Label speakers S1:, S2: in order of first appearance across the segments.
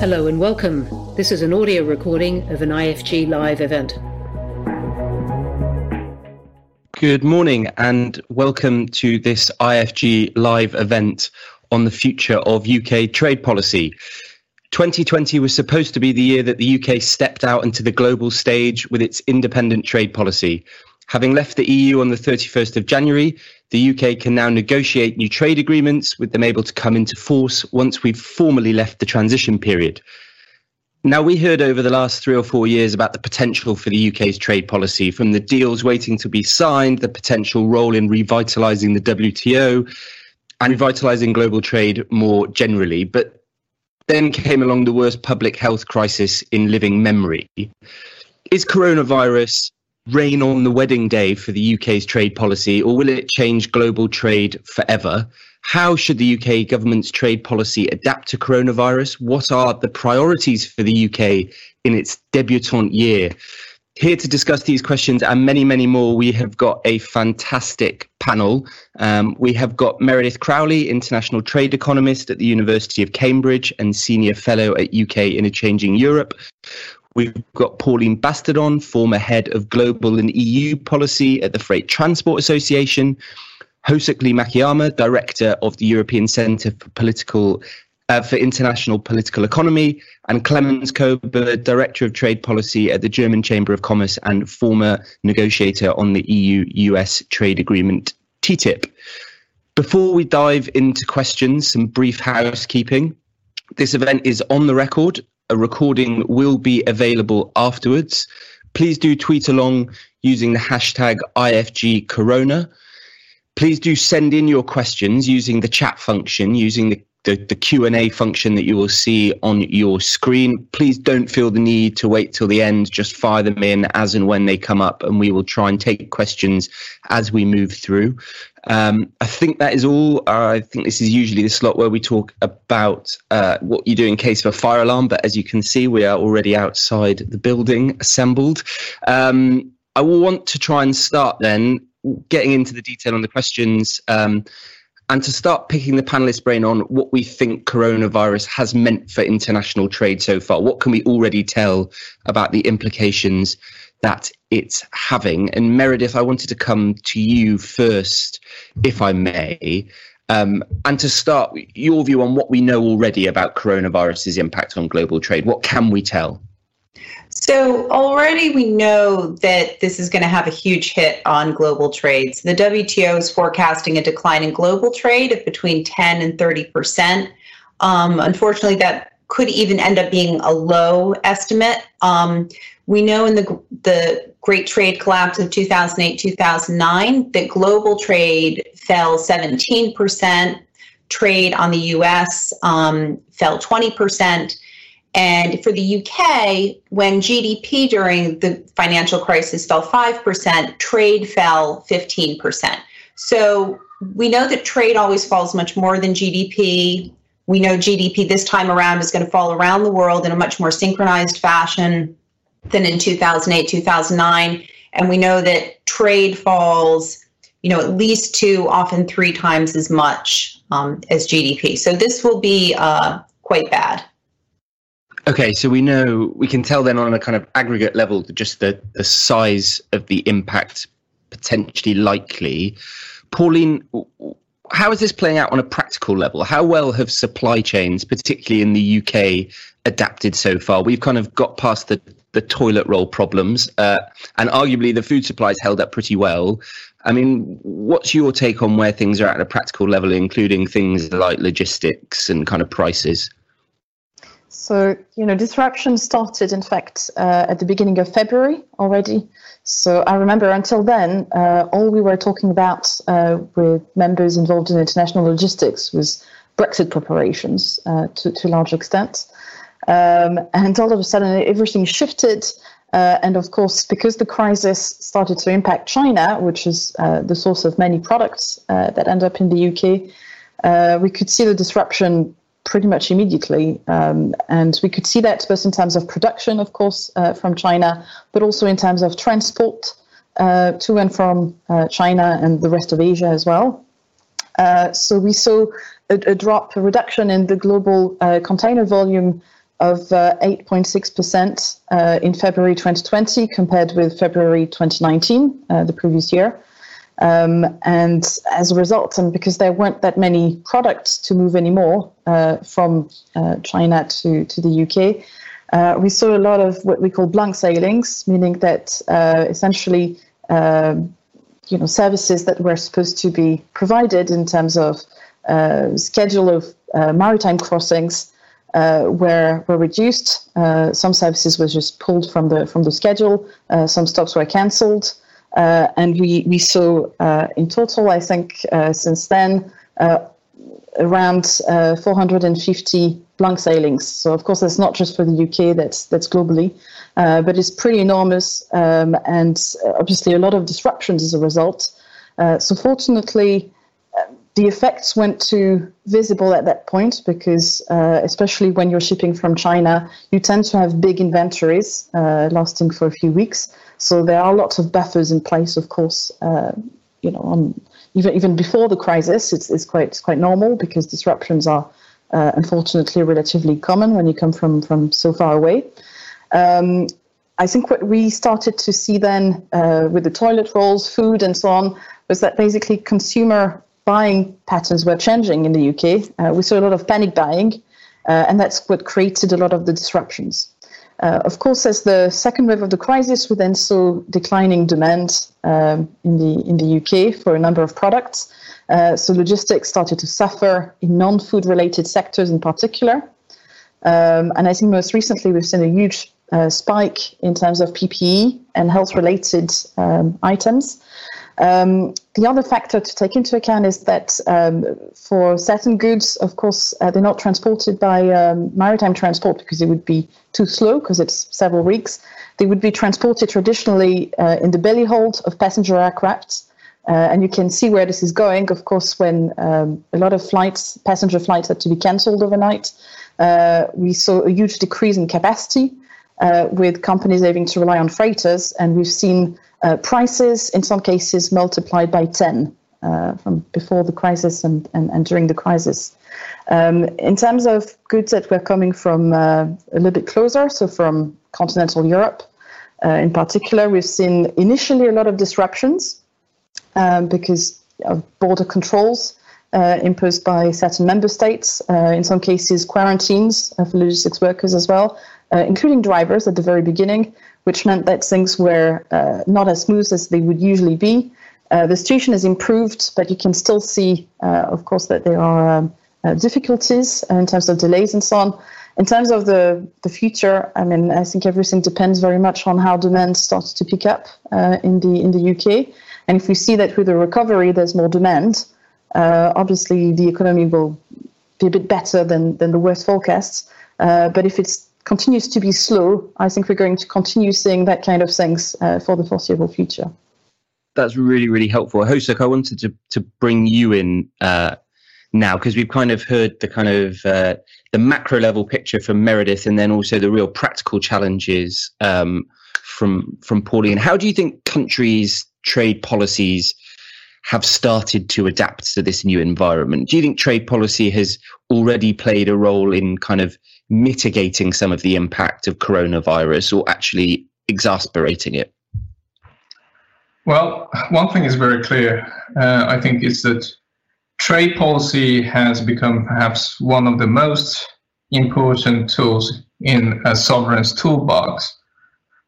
S1: Hello and welcome. This is an audio recording of an IFG live event.
S2: Good morning and welcome to this IFG live event on the future of UK trade policy. 2020 was supposed to be the year that the UK stepped out into the global stage with its independent trade policy. Having left the EU on the 31st of January, the UK can now negotiate new trade agreements with them able to come into force once we've formally left the transition period. Now, we heard over the last three or four years about the potential for the UK's trade policy, from the deals waiting to be signed, the potential role in revitalising the WTO, and revitalising global trade more generally. But then came along the worst public health crisis in living memory. Is coronavirus rain on the wedding day for the UK's trade policy, or will it change global trade forever? How should the UK government's trade policy adapt to coronavirus? What are the priorities for the UK in its debutante year? Here to discuss these questions and many, many more, we have got a fantastic panel. Um, we have got Meredith Crowley, international trade economist at the University of Cambridge and senior fellow at UK in a Changing Europe. We've got Pauline Bastidon, former head of global and EU policy at the Freight Transport Association. Hosuk Lee-Makiyama, director of the European Centre for Political uh, for International Political Economy, and Clemens Kober, Director of Trade Policy at the German Chamber of Commerce and former negotiator on the EU US trade agreement TTIP. Before we dive into questions, some brief housekeeping. This event is on the record a recording will be available afterwards. Please do tweet along using the hashtag IFG Corona. Please do send in your questions using the chat function, using the the, the q&a function that you will see on your screen please don't feel the need to wait till the end just fire them in as and when they come up and we will try and take questions as we move through um, i think that is all i think this is usually the slot where we talk about uh, what you do in case of a fire alarm but as you can see we are already outside the building assembled um, i want to try and start then getting into the detail on the questions um, and to start picking the panelists' brain on what we think coronavirus has meant for international trade so far. What can we already tell about the implications that it's having? And Meredith, I wanted to come to you first, if I may. Um, and to start, your view on what we know already about coronavirus's impact on global trade. What can we tell?
S3: So already we know that this is going to have a huge hit on global trades. The WTO is forecasting a decline in global trade of between 10 and 30 percent. Um, unfortunately, that could even end up being a low estimate. Um, we know in the the Great Trade Collapse of 2008 2009 that global trade fell 17 percent. Trade on the U.S. Um, fell 20 percent and for the UK, when GDP during the financial crisis fell 5%, trade fell 15%. So we know that trade always falls much more than GDP. We know GDP this time around is going to fall around the world in a much more synchronized fashion than in 2008, 2009. And we know that trade falls, you know, at least two, often three times as much um, as GDP. So this will be uh, quite bad.
S2: Okay, so we know we can tell then on a kind of aggregate level just the the size of the impact potentially likely. Pauline, how is this playing out on a practical level? How well have supply chains, particularly in the UK, adapted so far? We've kind of got past the the toilet roll problems, uh, and arguably the food supplies held up pretty well. I mean, what's your take on where things are at a practical level, including things like logistics and kind of prices?
S4: So, you know, disruption started, in fact, uh, at the beginning of February already. So I remember until then, uh, all we were talking about uh, with members involved in international logistics was Brexit preparations uh, to, to a large extent. Um, and all of a sudden, everything shifted. Uh, and of course, because the crisis started to impact China, which is uh, the source of many products that end up in the UK, we could see the disruption pretty much immediately. Um, and we could see that both in terms of production, of course, uh, from China, but also in terms of transport uh, to and from uh, China and the rest of Asia as well. Uh, so we saw a, a, drop, a reduction in the global uh, container volume of uh, 8.6% uh, in February 2020 compared with February 2019, uh, the previous year. Um, and as a result, and because there weren't that many products to move anymore uh, from uh, China to, to the UK, uh, we saw a lot of what we call blank sailings, meaning that essentially um, you know services that were supposed to be provided in terms of schedule of maritime crossings uh, were were reduced. Uh, some services were just pulled from the from the schedule. Uh, some stops were cancelled, uh, and we we saw uh, in total, I think, uh, since then around 450 blank sailings. So of course, that's not just for the UK. That's that's globally, but it's pretty enormous, um, and obviously a lot of disruptions as a result. so fortunately the effects weren't too visible at that point because, uh, especially when you're shipping from China, you tend to have big inventories uh, lasting for a few weeks. So there are lots of buffers in place, of course. Uh, you know, on, even even before the crisis, it's, it's quite it's quite normal because disruptions are uh, unfortunately relatively common when you come from from so far away. Um, I think what we started to see then uh, with the toilet rolls, food, and so on was that basically consumer buying patterns were changing in the UK. Uh, we saw a lot of panic buying, uh, and that's what created a lot of the disruptions. Uh, of course, as the second wave of the crisis, we then saw declining demand um, in the in the UK for a number of products. Uh, so logistics started to suffer in non-food related sectors in particular. Um, and I think most recently we've seen a huge uh, spike in terms of PPE and health related um, items. Um, the other factor to take into account is that um, for certain goods, of course, uh, they're not transported by um, maritime transport because it would be too slow because it's several weeks. They would be transported traditionally uh, in the belly hold of passenger aircraft. Uh, and you can see where this is going. Of course, when um, a lot of flights, passenger flights, had to be cancelled overnight, uh, we saw a huge decrease in capacity uh, with companies having to rely on freighters. And we've seen uh, prices, in some cases, multiplied by 10 uh, from before the crisis and, and, and during the crisis. Um, in terms of goods that were coming from uh, a little bit closer, so from continental Europe uh, in particular, we've seen initially a lot of disruptions um, because of border controls. Uh, imposed by certain member states, uh, in some cases, quarantines for logistics workers as well, including drivers at the very beginning, which meant that things were uh, not as smooth as they would usually be. Uh, the situation has improved, but you can still see, uh, of course, that there are um, uh, difficulties in terms of delays and so on. In terms of the, the future, I mean, I think everything depends very much on how demand starts to pick up uh, in the in the UK. And if we see that with the recovery, there's more demand, uh, obviously the economy will be a bit better than, than the worst forecasts. but if it's continues to be slow, I think we're going to continue seeing that kind of things uh, for the foreseeable future.
S2: That's really, really helpful. Hosuk, I wanted to, to bring you in uh, now because we've kind of heard the kind of uh, the macro level picture from Meredith and then also the real practical challenges um, from from Pauline. How do you think countries' trade policies have started to adapt to this new environment? Do you think trade policy has already played a role in kind of mitigating some of the impact of coronavirus or actually exasperating it?
S5: Well, one thing is very clear, uh, I think, is that trade policy has become perhaps one of the most important tools in a sovereign's toolbox.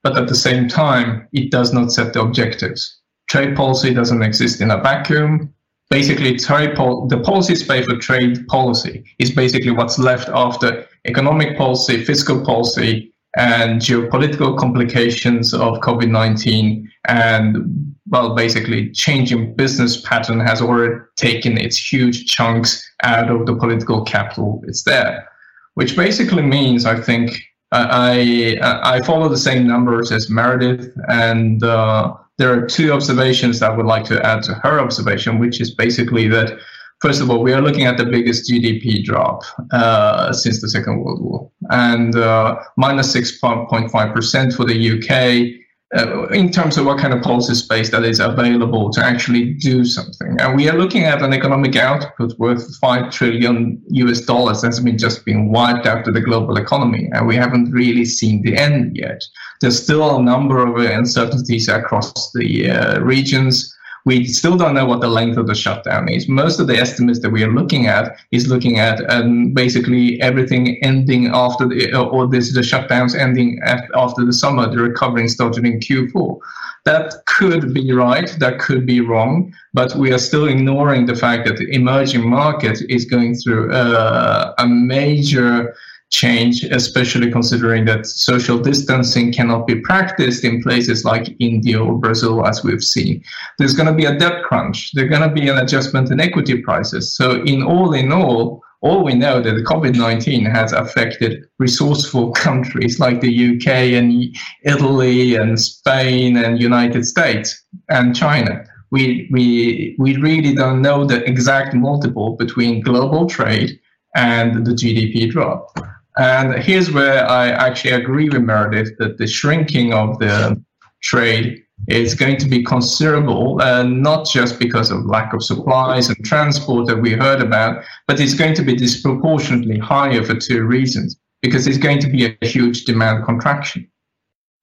S5: But at the same time, it does not set the objectives. Trade policy doesn't exist in a vacuum basically trade pol- the policy space for trade policy is basically what's left after economic policy, fiscal policy, and geopolitical complications of COVID-19 and well basically changing business pattern has already taken its huge chunks out of the political capital. It's there. Which basically means i think I I follow the same numbers as Meredith, and uh, there are two observations that I would like to add to her observation, which is basically that, first of all, we are looking at the biggest GDP drop uh, since the Second World War, and uh, minus 6.5% for the UK. uh, in terms of what kind of policy space that is available to actually do something. And we are looking at an economic output worth 5 trillion US dollars that's been just been wiped out of the global economy. And we haven't really seen the end yet. There's still a number of uncertainties across the uh, regions we still don't know what the length of the shutdown is. Most of the estimates that we are looking at is looking at um, basically everything ending after the, or this, the shutdowns ending after the summer, the recovery started in Q4. That could be right, that could be wrong, but we are still ignoring the fact that the emerging market is going through uh, a major change, especially considering that social distancing cannot be practiced in places like India or Brazil, as we've seen. There's going to be a debt crunch. There's going to be an adjustment in equity prices. So, in all in all, all we know that COVID 19 has affected resourceful countries like the UK and Italy and Spain and United States and China. We, we, we really don't know the exact multiple between global trade and the GDP drop. And here's where I actually agree with Meredith that the shrinking of the trade is going to be considerable, uh, not just because of lack of supplies and transport that we heard about, but it's going to be disproportionately higher for two reasons. Because it's going to be a huge demand contraction.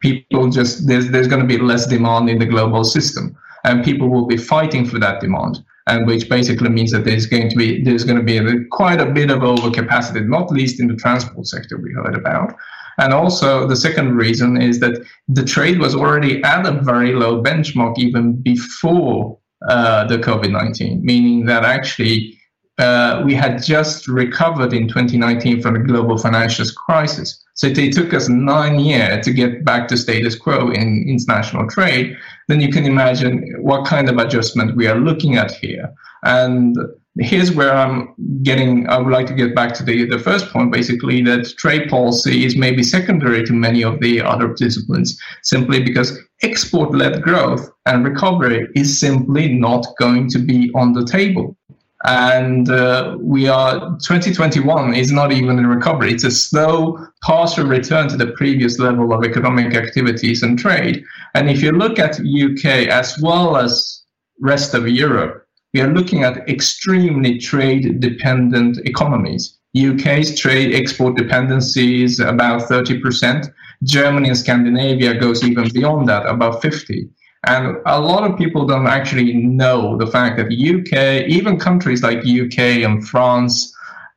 S5: People just, there's, there's going to be less demand in the global system, and people will be fighting for that demand and which basically means that there's going to be there's going to be a, quite a bit of overcapacity, not least in the transport sector we heard about. And also the second reason is that the trade was already at a very low benchmark even before uh, the COVID-19, meaning that actually uh, we had just recovered in 2019 from the global financial crisis. So it took us nine years to get back to status quo in international trade. Then you can imagine what kind of adjustment we are looking at here. And here's where I'm getting, I would like to get back to the, the first point, basically, that trade policy is maybe secondary to many of the other disciplines, simply because export led growth and recovery is simply not going to be on the table and uh, we are 2021 is not even in recovery. It's a slow partial return to the previous level of economic activities and trade. And if you look at uk as well as rest of europe we are looking at extremely trade dependent economies uk's trade export dependency is about 30% germany and scandinavia goes even beyond that about 50 and a lot of people don't actually know the fact that UK, even countries like UK and France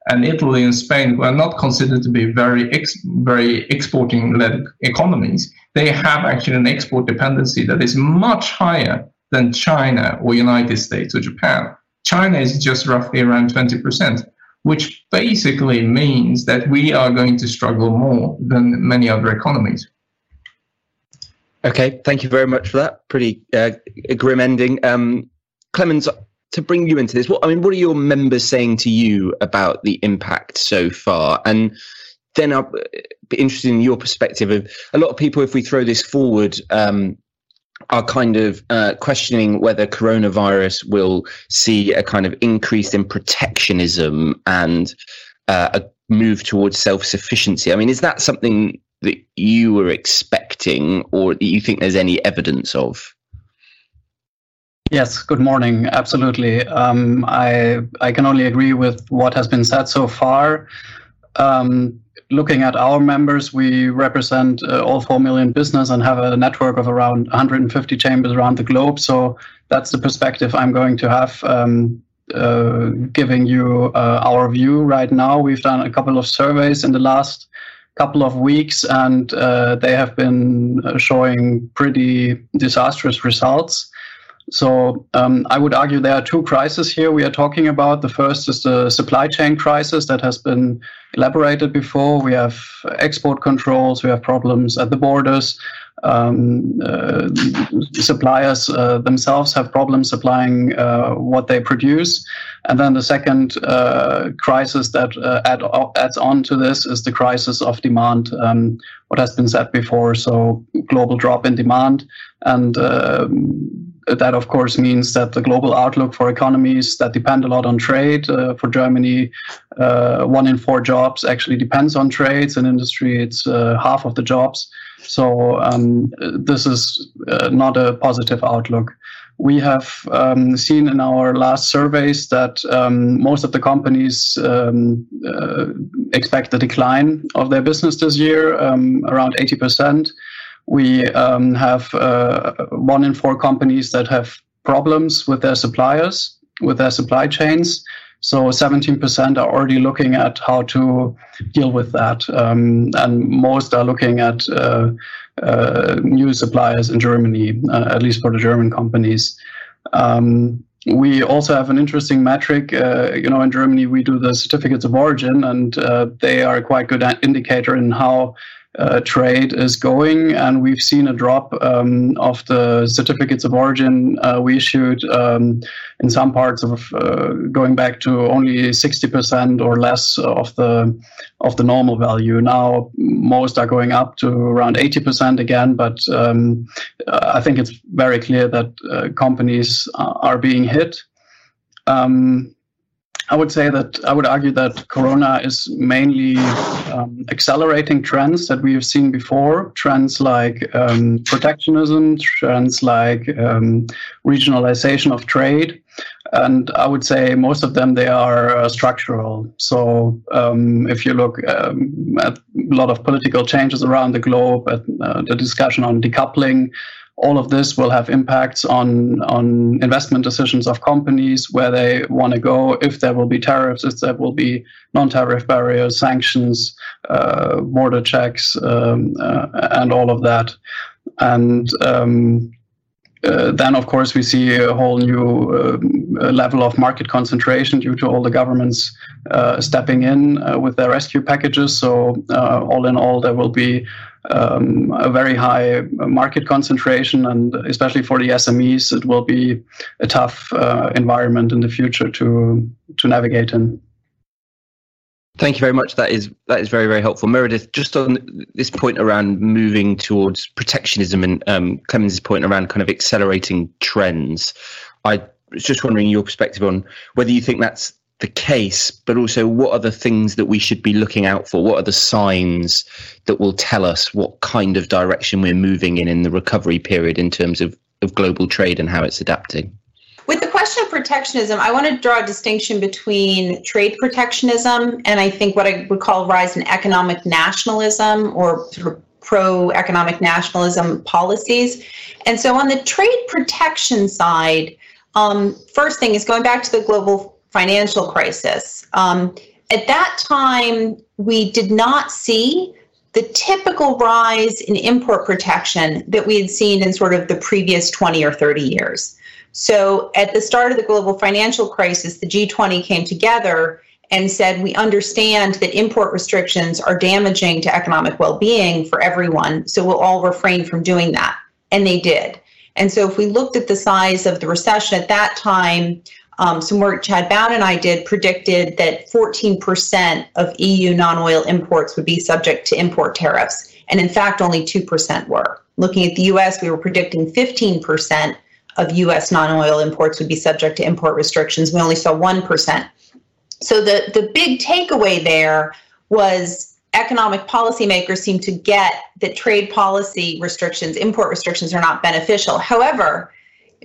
S5: and Italy and Spain, who are not considered to be very ex- very exporting led economies, they have actually an export dependency that is much higher than China or United States or Japan. China is just roughly around 20%, which basically means that we are going to struggle more than many other economies.
S2: Okay, thank you very much for that. Pretty uh, grim ending. Um, Clemens, to bring you into this, what I mean, what are your members saying to you about the impact so far? And then I'll be interested in your perspective of a lot of people. If we throw this forward, um, are kind of uh, questioning whether coronavirus will see a kind of increase in protectionism and uh, a move towards self sufficiency. I mean, is that something that you were expecting or that you think there's any evidence of?
S6: Yes, good morning. Absolutely. Um, I, I can only agree with what has been said so far. Um, looking at our members, we represent uh, all 4 million business and have a network of around 150 chambers around the globe. So that's the perspective I'm going to have um, uh, giving you uh, our view right now. We've done a couple of surveys in the last couple of weeks, and uh, they have been uh, showing pretty disastrous results. So um, I would argue there are two crises here we are talking about. The first is the supply chain crisis that has been elaborated before. We have export controls, we have problems at the borders, um, uh, suppliers uh, themselves have problems supplying uh, what they produce. And then the second uh, crisis that uh, add, adds on to this is the crisis of demand, um, what has been said before. So, global drop in demand and um, that, of course, means that the global outlook for economies that depend a lot on trade. Uh, for Germany, uh, one in four jobs actually depends on trades. In industry, it's uh, half of the jobs. So um, this is uh, not a positive outlook. We have um, seen in our last surveys that um, most of the companies um, uh, expect a decline of their business this year, um, around 80%. We um, have uh, one in four companies that have problems with their suppliers, with their supply chains. So 17% are already looking at how to deal with that. Um, and most are looking at uh, uh, new suppliers in Germany, uh, at least for the German companies. Um, we also have an interesting metric. Uh, you know, in Germany, we do the certificates of origin, and uh, they are a quite good indicator in how uh, trade is going, and we've seen a drop um, of the certificates of origin uh, we issued um, in some parts of uh, going back to only 60% or less of the of the normal value. Now most are going up to around 80% again, but um, I think it's very clear that uh, companies are being hit. Um, I would say that I would argue that Corona is mainly um, accelerating trends that we have seen before. Trends like um, protectionism, trends like um, regionalization of trade, and I would say most of them they are uh, structural. So um, if you look um, at a lot of political changes around the globe, at uh, the discussion on decoupling all of this will have impacts on on investment decisions of companies where they want to go if there will be tariffs if there will be non-tariff barriers sanctions uh, border checks um, uh, and all of that and um, uh, then, of course, we see a whole new uh, level of market concentration due to all the governments uh, stepping in uh, with their rescue packages. So, uh, all in all, there will be um, a very high market concentration, and especially for the SMEs, it will be a tough uh, environment in the future to to navigate in.
S2: Thank you very much. That is that is very very helpful, Meredith. Just on this point around moving towards protectionism and um, Clemens' point around kind of accelerating trends, I was just wondering your perspective on whether you think that's the case, but also what are the things that we should be looking out for? What are the signs that will tell us what kind of direction we're moving in in the recovery period in terms of, of global trade and how it's adapting?
S3: With the question of protectionism, I want to draw a distinction between trade protectionism and I think what I would call rise in economic nationalism or sort of pro economic nationalism policies. And so on the trade protection side, um, first thing is going back to the global financial crisis. Um, at that time, we did not see the typical rise in import protection that we had seen in sort of the previous 20 or 30 years. So at the start of the global financial crisis, the G20 came together and said, We understand that import restrictions are damaging to economic well being for everyone, so we'll all refrain from doing that. And they did. And so if we looked at the size of the recession at that time, um, some work Chad Bown and I did predicted that 14% of EU non oil imports would be subject to import tariffs. And in fact, only 2% were. Looking at the US, we were predicting 15% of US non-oil imports would be subject to import restrictions. We only saw 1%. So the, the big takeaway there was economic policymakers seem to get that trade policy restrictions, import restrictions are not beneficial. However,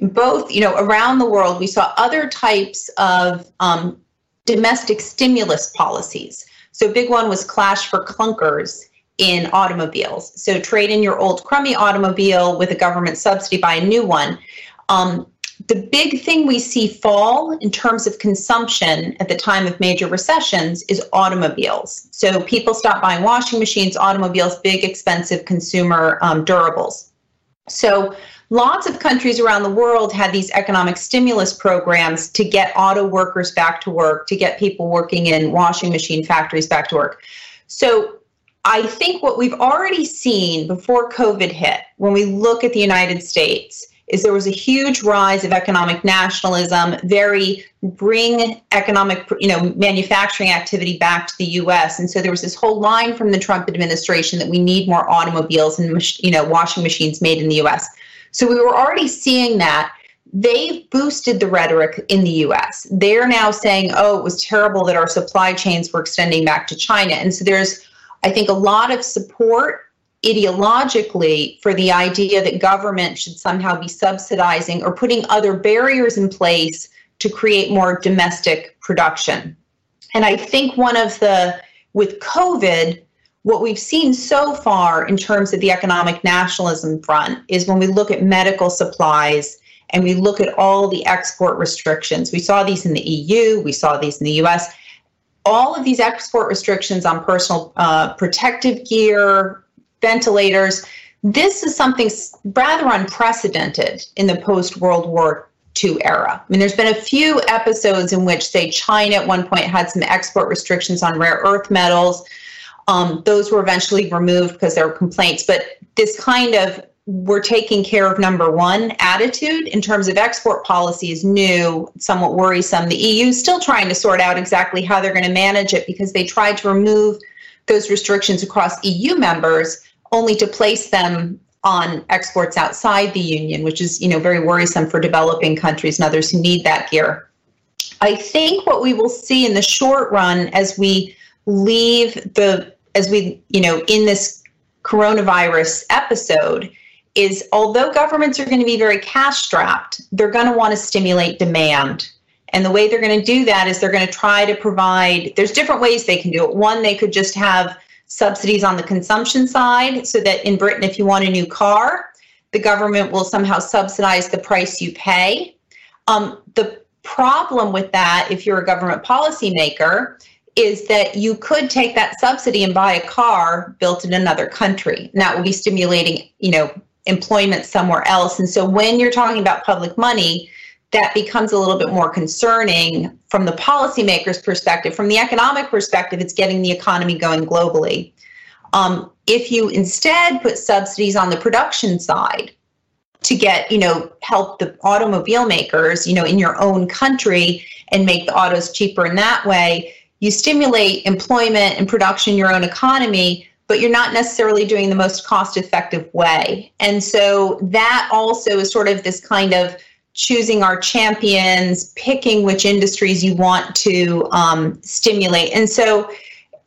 S3: both, you know, around the world, we saw other types of um, domestic stimulus policies. So big one was cash for clunkers in automobiles. So trade in your old crummy automobile with a government subsidy, buy a new one. Um, the big thing we see fall in terms of consumption at the time of major recessions is automobiles. So people stop buying washing machines, automobiles, big, expensive consumer um, durables. So lots of countries around the world had these economic stimulus programs to get auto workers back to work, to get people working in washing machine factories back to work. So I think what we've already seen before COVID hit, when we look at the United States, is there was a huge rise of economic nationalism, very bring economic, you know, manufacturing activity back to the U.S. And so there was this whole line from the Trump administration that we need more automobiles and you know washing machines made in the U.S. So we were already seeing that. they've boosted the rhetoric in the US. They're now saying, oh, it was terrible that our supply chains were extending back to China. And so there's, I think, a lot of support ideologically for the idea that government should somehow be subsidizing or putting other barriers in place to create more domestic production. And I think one of the, with COVID, what we've seen so far in terms of the economic nationalism front is when we look at medical supplies and we look at all the export restrictions. We saw these in the EU, we saw these in the US. All of these export restrictions on personal uh, protective gear, ventilators, this is something rather unprecedented in the post World War II era. I mean, there's been a few episodes in which, say, China at one point had some export restrictions on rare earth metals. Um, those were eventually removed because there were complaints. But this kind of we're taking care of number one attitude in terms of export policy is new, somewhat worrisome. The EU is still trying to sort out exactly how they're going to manage it because they tried to remove those restrictions across EU members only to place them on exports outside the union, which is you know very worrisome for developing countries and others who need that gear. I think what we will see in the short run as we leave the as we you know in this coronavirus episode is although governments are going to be very cash strapped, they're going to want to stimulate demand. And the way they're going to do that is they're going to try to provide, there's different ways they can do it. One, they could just have subsidies on the consumption side so that in Britain, if you want a new car, the government will somehow subsidize the price you pay. Um, the problem with that, if you're a government policymaker, is that you could take that subsidy and buy a car built in another country. And that would be stimulating, you know, employment somewhere else. And so when you're talking about public money, that becomes a little bit more concerning from the policymaker's perspective. From the economic perspective, it's getting the economy going globally. Um, if you instead put subsidies on the production side to get, you know, help the automobile makers, you know, in your own country and make the autos cheaper in that way, you stimulate employment and production in your own economy but you're not necessarily doing the most cost effective way. And so that also is sort of this kind of choosing our champions, picking which industries you want to um, stimulate. And so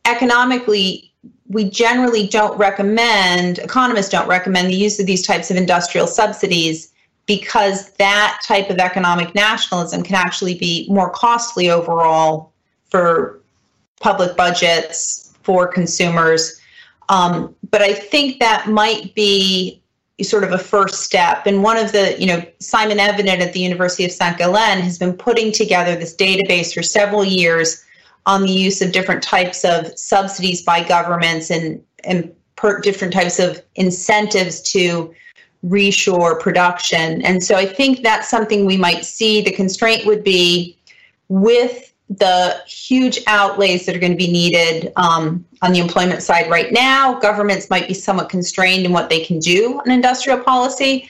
S3: economically, we generally don't recommend, economists don't recommend the use of these types of industrial subsidies because that type of economic nationalism can actually be more costly overall for public budgets, for consumers, um, but I think that might be sort of a first step. And one of the, you know, Simon Evenett at the University of St. Gallen has been putting together this database for several years on the use of different types of subsidies by governments and, and per different types of incentives to reshore production. And so I think that's something we might see. The constraint would be with the huge outlays that are going to be needed um, on the employment side right now. Governments might be somewhat constrained in what they can do on industrial policy,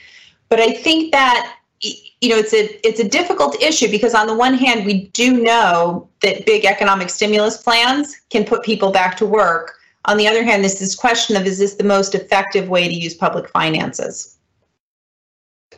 S3: but I think that you know it's a it's a difficult issue because on the one hand we do know that big economic stimulus plans can put people back to work. On the other hand, this is question of is this the most effective way to use public finances?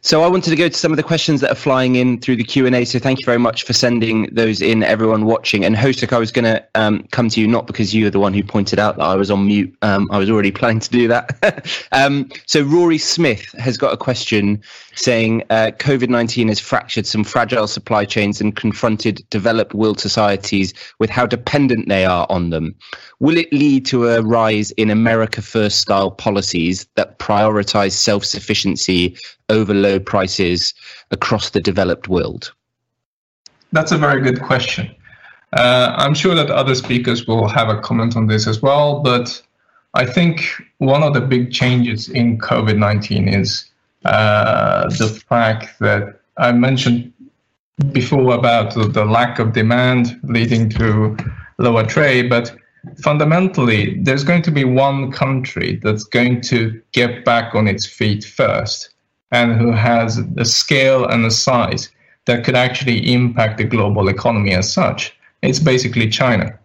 S2: So I wanted to go to some of the questions that are flying in through the Q and A. So thank you very much for sending those in, everyone watching. And Hosuk, I was going to um, come to you not because you were the one who pointed out that I was on mute. Um, I was already planning to do that. um, so Rory Smith has got a question saying uh, COVID nineteen has fractured some fragile supply chains and confronted developed world societies with how dependent they are on them. Will it lead to a rise in America First style policies that prioritize self sufficiency over low prices across the developed world?
S5: That's a very good question. Uh, I'm sure that other speakers will have a comment on this as well, but I think one of the big changes in COVID 19 is uh, the fact that I mentioned before about the lack of demand leading to lower trade, but fundamentally, there's going to be one country that's going to get back on its feet first and who has the scale and the size that could actually impact the global economy as such. It's basically China.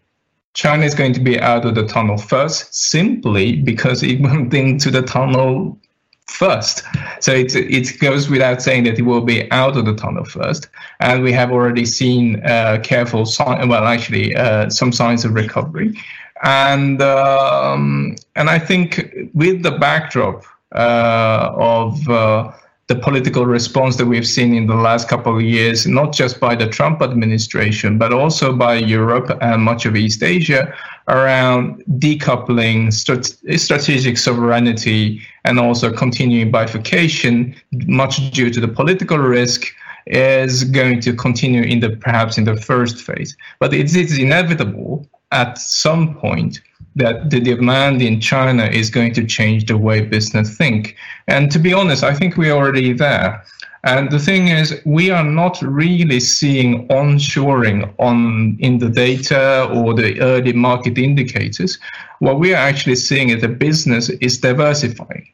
S5: China is going to be out of the tunnel first simply because it went into the tunnel first. So it, it goes without saying that it will be out of the tunnel first. And we have already seen uh, careful sign, well, actually, uh, some signs of recovery. And um, and I think with the backdrop of uh, the political response that we've seen in the last couple of years, not just by the Trump administration, but also by Europe and much of East Asia around decoupling strategic sovereignty and also continuing bifurcation, much due to the political risk is going to continue in the perhaps in the first phase. But it is inevitable at some point that the demand in China is going to change the way business think. And to be honest, I think we're already there. And the thing is, we are not really seeing onshoring on in the data or the early market indicators. What we are actually seeing is the business is diversifying.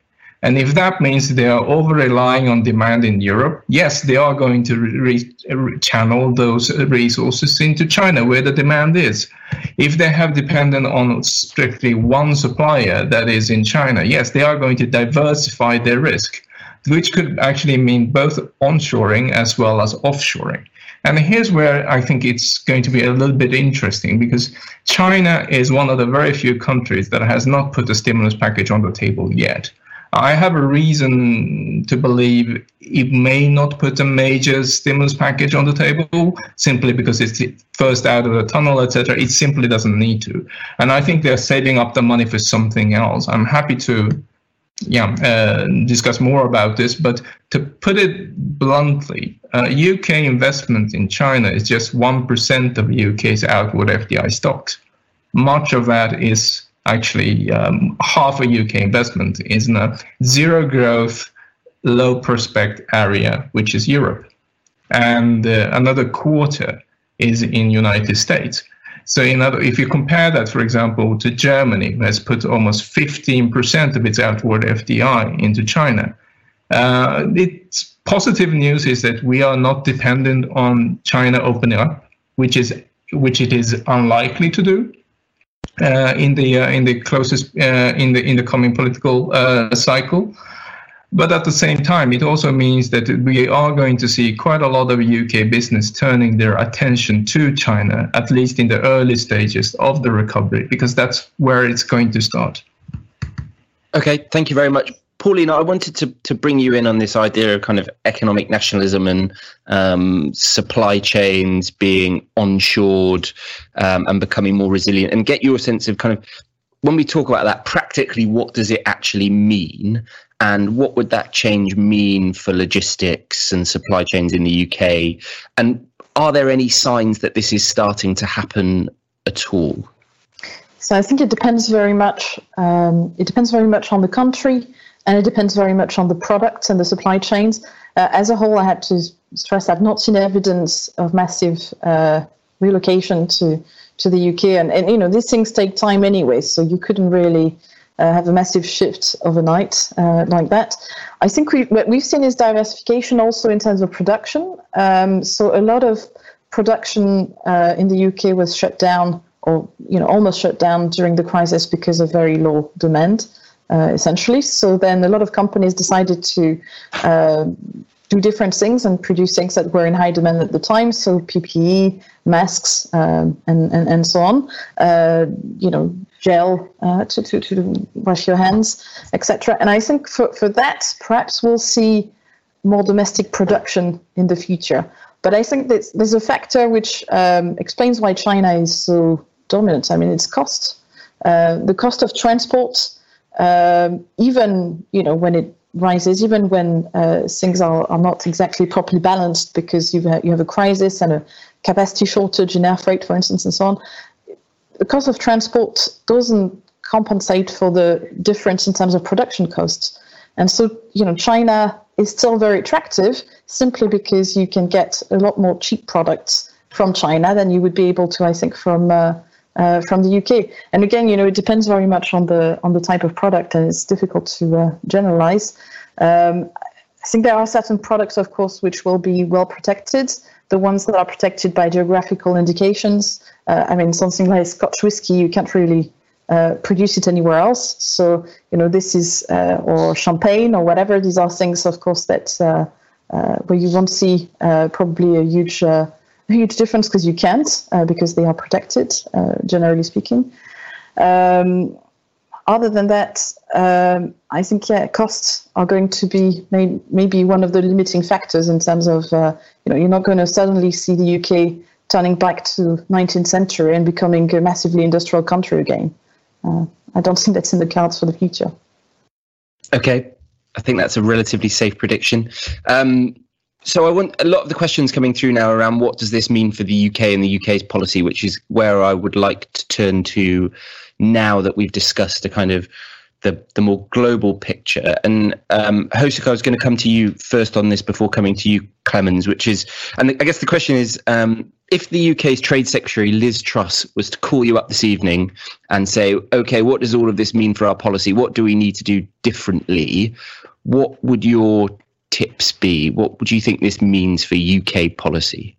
S5: And if that means they are over relying on demand in Europe, yes, they are going to re- re- channel those resources into China where the demand is. If they have dependent on strictly one supplier that is in China, yes, they are going to diversify their risk, which could actually mean both onshoring as well as offshoring. And here's where I think it's going to be a little bit interesting because China is one of the very few countries that has not put a stimulus package on the table yet. I have a reason to believe it may not put a major stimulus package on the table simply because it's first out of the tunnel, etc. It simply doesn't need to, and I think they're saving up the money for something else. I'm happy to, yeah, uh, discuss more about this, but to put it bluntly, uh, UK investment in China is just one percent of UK's outward FDI stocks. Much of that is actually um, half a UK investment is in a zero growth, low prospect area, which is Europe, and uh, another quarter is in United States. So, other, if you compare that, for example, to Germany, who has put almost 15% of its outward FDI into China, uh, it's positive news is that we are not dependent on China opening up, which is which it is unlikely to do uh, in the uh, in the closest uh, in the in the coming political cycle. But at the same time, it also means that we are going to see quite a lot of UK business turning their attention to China, at least in the early stages of the recovery, because that's where it's going to start.
S2: Okay, thank you very much. Pauline, I wanted to, to bring you in on this idea of kind of economic nationalism and um, supply chains being onshored um, and becoming more resilient and get your sense of kind of when we talk about that practically, what does it actually mean? And what would that change mean for logistics and supply chains in the UK? And are there any signs that this is starting to happen at all?
S4: So I think it depends very much. Um, it depends very much on the country and it depends very much on the products and the supply chains. Uh, as a whole, I had to stress I've not seen evidence of massive uh, relocation to to the UK, and, and you know these things take time anyway, so you couldn't really uh, have a massive shift overnight uh, like that. I think we, what we've seen is diversification also in terms of production. Um, so a lot of production uh, in the UK was shut down, or you know almost shut down during the crisis because of very low demand uh, essentially. So then a lot of companies decided to uh, do different things and produce things that were in high demand at the time. So PPE, masks, um, and, and, and so on. Uh, you know, gel uh, to, to, to wash your hands, etc. And I think for, for that, perhaps we'll see more domestic production in the future. But I think that there's a factor which um, explains why China is so dominant. I mean, it's cost. Uh, the cost of transport um, even you know when it rises, even when uh, things are, are not exactly properly balanced because you have, you have a crisis and a capacity shortage in air freight, for instance, and so on. The cost of transport doesn't compensate for the difference in terms of production costs. And so, you know, China is still very attractive simply because you can get a lot more cheap products from China than you would be able to, I think, from uh, uh, from the UK. And again, you know, it depends very much on the on the type of product, and it's difficult to uh, generalize. Um, I think there are certain products, of course, which will be well protected. The ones that are protected by geographical indications. Uh, I mean, something like Scotch whiskey, you can't really uh, produce it anywhere else. So you know this is uh, or champagne or whatever. These are things, of course, that uh, where you won't see probably a huge huge difference because you can't because they are protected, generally speaking. Um, other than that, um, I think yeah, costs are going to be may, maybe one of the limiting factors in terms of uh, you know you're not going to suddenly see the UK turning back to 19th century and becoming a massively industrial country again. Uh, I don't think that's in the cards for the future.
S2: Okay, I think that's a relatively safe prediction. Um, so I want a lot of the questions coming through now around what does this mean for the UK and the UK's policy, which is where I would like to turn to now that we've discussed a kind of the, the more global picture. And um, Hosuk, I was going to come to you first on this before coming to you, Clemens, which is, and I guess the question is, um, if the UK's Trade Secretary Liz Truss was to call you up this evening and say, okay, what does all of this mean for our policy? What do we need to do differently? What would your tips be? What would you think this means for UK policy?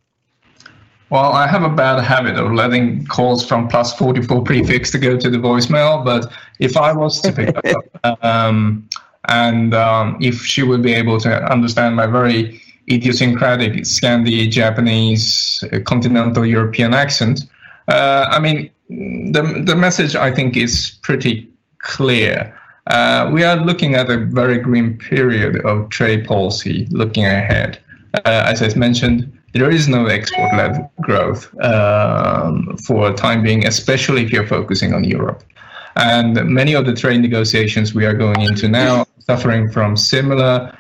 S5: Well, I have a bad habit of letting calls from plus 44 prefix to go to the voicemail, but if I was to pick up, um, and um, if she would be able to understand my very idiosyncratic Scandi, Japanese, uh, continental European accent, uh, I mean, the, the message I think is pretty clear. Uh, we are looking at a very grim period of trade policy looking ahead. Uh, as I mentioned, there is no export-led growth um, for time being, especially if you're focusing on Europe. And many of the trade negotiations we are going into now suffering from similar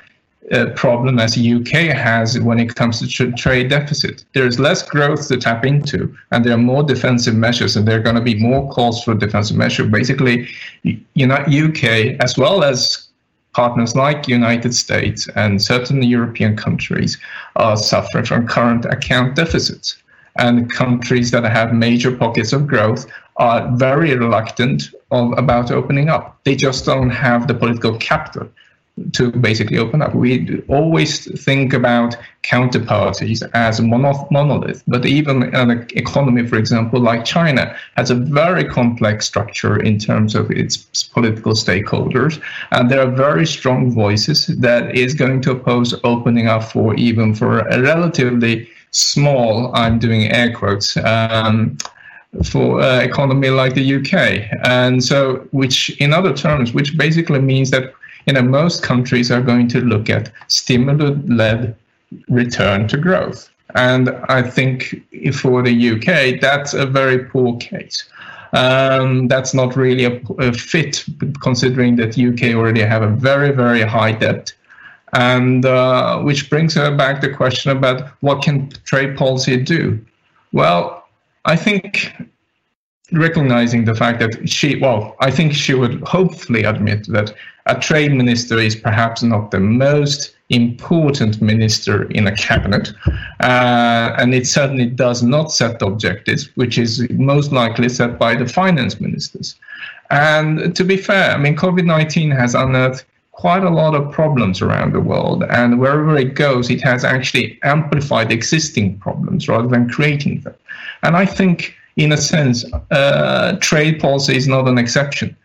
S5: uh, problem as the UK has when it comes to tr- trade deficit. There is less growth to tap into, and there are more defensive measures, and there are going to be more calls for defensive measures. Basically, you know, UK as well as partners like United States and certain European countries are suffering from current account deficits. And countries that have major pockets of growth are very reluctant of, about opening up. They just don't have the political capital to basically open up. We always think about counterparties as a monolith, but even an economy, for example, like China, has a very complex structure in terms of its political stakeholders, and there are very strong voices that is going to oppose opening up for even for a relatively small, I'm doing air quotes, um, for uh, economy like the UK, and so which, in other terms, which basically means that you know, most countries are going to look at stimulus-led return to growth. And I think for the UK, that's a very poor case. Um, that's not really a, a, fit, considering that UK already have a very, very high debt. And uh, which brings back the question about what can trade policy do? Well, I think recognizing the fact that she, well, I think she would hopefully admit that a trade minister is perhaps not the most important minister in a cabinet, uh, and it certainly does not set objectives, which is most likely set by the finance ministers. And to be fair, I mean, COVID 19 has unearthed quite a lot of problems around the world, and wherever it goes, it has actually amplified existing problems rather than creating them. And I think, in a sense, uh, trade policy is not an exception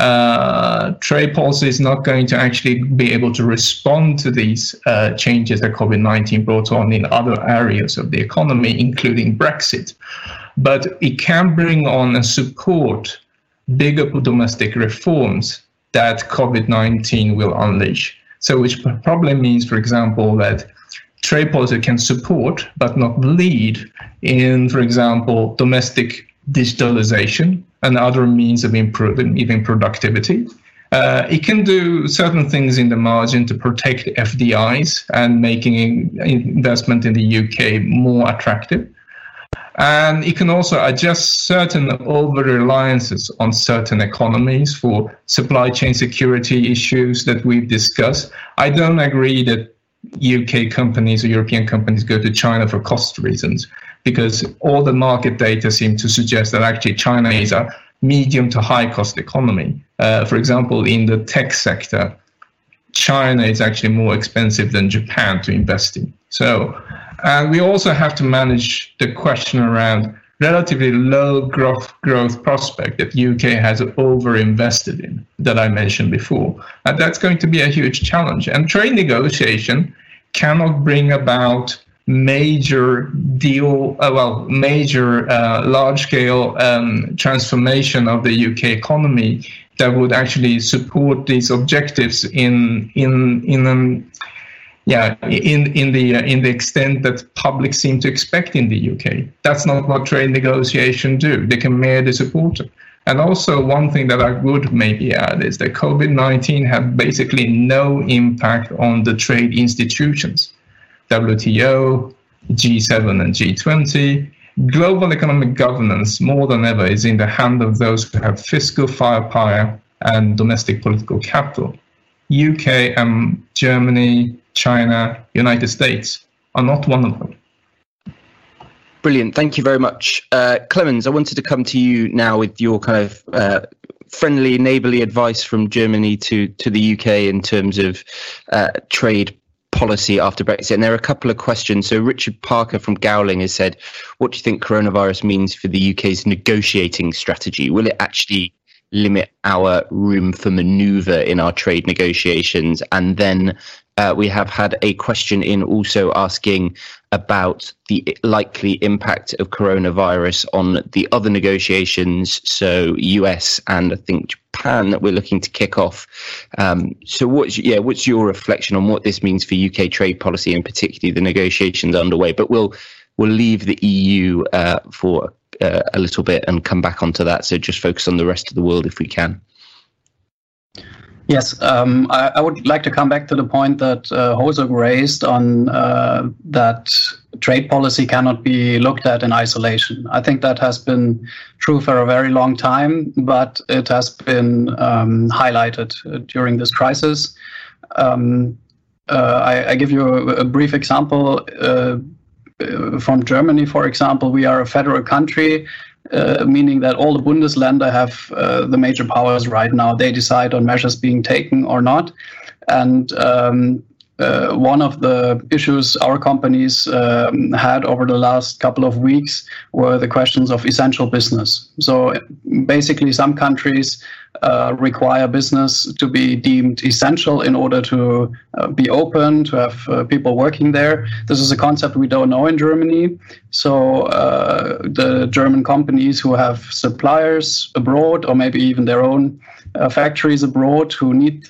S5: uh, trade policy is not going to actually be able to respond to these uh, changes that COVID 19 brought on in other areas of the economy, including Brexit. But it can bring on and support bigger domestic reforms that COVID 19 will unleash. So, which probably means, for example, that trade policy can support but not lead in, for example, domestic digitalization and other means of improving even productivity. Uh, it can do certain things in the margin to protect FDIs and making investment in the UK more attractive. And it can also adjust certain over reliances on certain economies for supply chain security issues that we've discussed. I don't agree that UK companies or European companies go to China for cost reasons because all the market data seem to suggest that actually China is a medium to high cost economy. Uh, for example, in the tech sector, China is actually more expensive than Japan to invest in. So, and we also have to manage the question around relatively low growth growth prospect that UK has overinvested in that I mentioned before. And that's going to be a huge challenge. And trade negotiation cannot bring about major deal, uh, well, major uh, large scale um, transformation of the UK economy that would actually support these objectives in in in um, yeah in in the uh, in the extent that public seem to expect in the UK. That's not what trade negotiation do. They can merely support it. And also, one thing that I would maybe add is that COVID 19 had basically no impact on the trade institutions. WTO, G7 and G20. Global economic governance, more than ever, is in the hand of those who have fiscal firepower and domestic political capital. UK and Germany, China, United States are not one of them.
S2: Brilliant. Thank you very much. Uh, Clemens, I wanted to come to you now with your kind of uh, friendly, neighbourly advice from Germany to, to the UK in terms of uh, trade policy after Brexit. And there are a couple of questions. So Richard Parker from Gowling has said, what do you think coronavirus means for the UK's negotiating strategy? Will it actually limit our room for maneuver in our trade negotiations? And then uh, we have had a question in also asking about the likely impact of coronavirus on the other negotiations, so US and I think Japan that we're looking to kick off. Um, so, what's yeah, what's your reflection on what this means for UK trade policy and particularly the negotiations underway? But we'll we'll leave the EU uh, for uh, a little bit and come back onto that. So, just focus on the rest of the world if we can.
S6: Yes, um, I, I, would like to come back to the point that uh, raised on uh, that trade policy cannot be looked at in isolation. I think that has been true for a very long time, but it has been um, highlighted during this crisis. Um, uh, I, I, give you a, a brief example. Uh, from Germany, for example, we are a federal country uh, meaning that all the Bundesländer have uh, the major powers right now. They decide on measures being taken or not. And um, uh, one of the issues our companies um, had over the last couple of weeks were the questions of essential business. So basically, some countries uh, require business to be deemed essential in order to uh, be open, to have uh, people working there. This is a concept we don't know in Germany. So uh, the German companies who have suppliers abroad, or maybe even their own uh, factories abroad, who need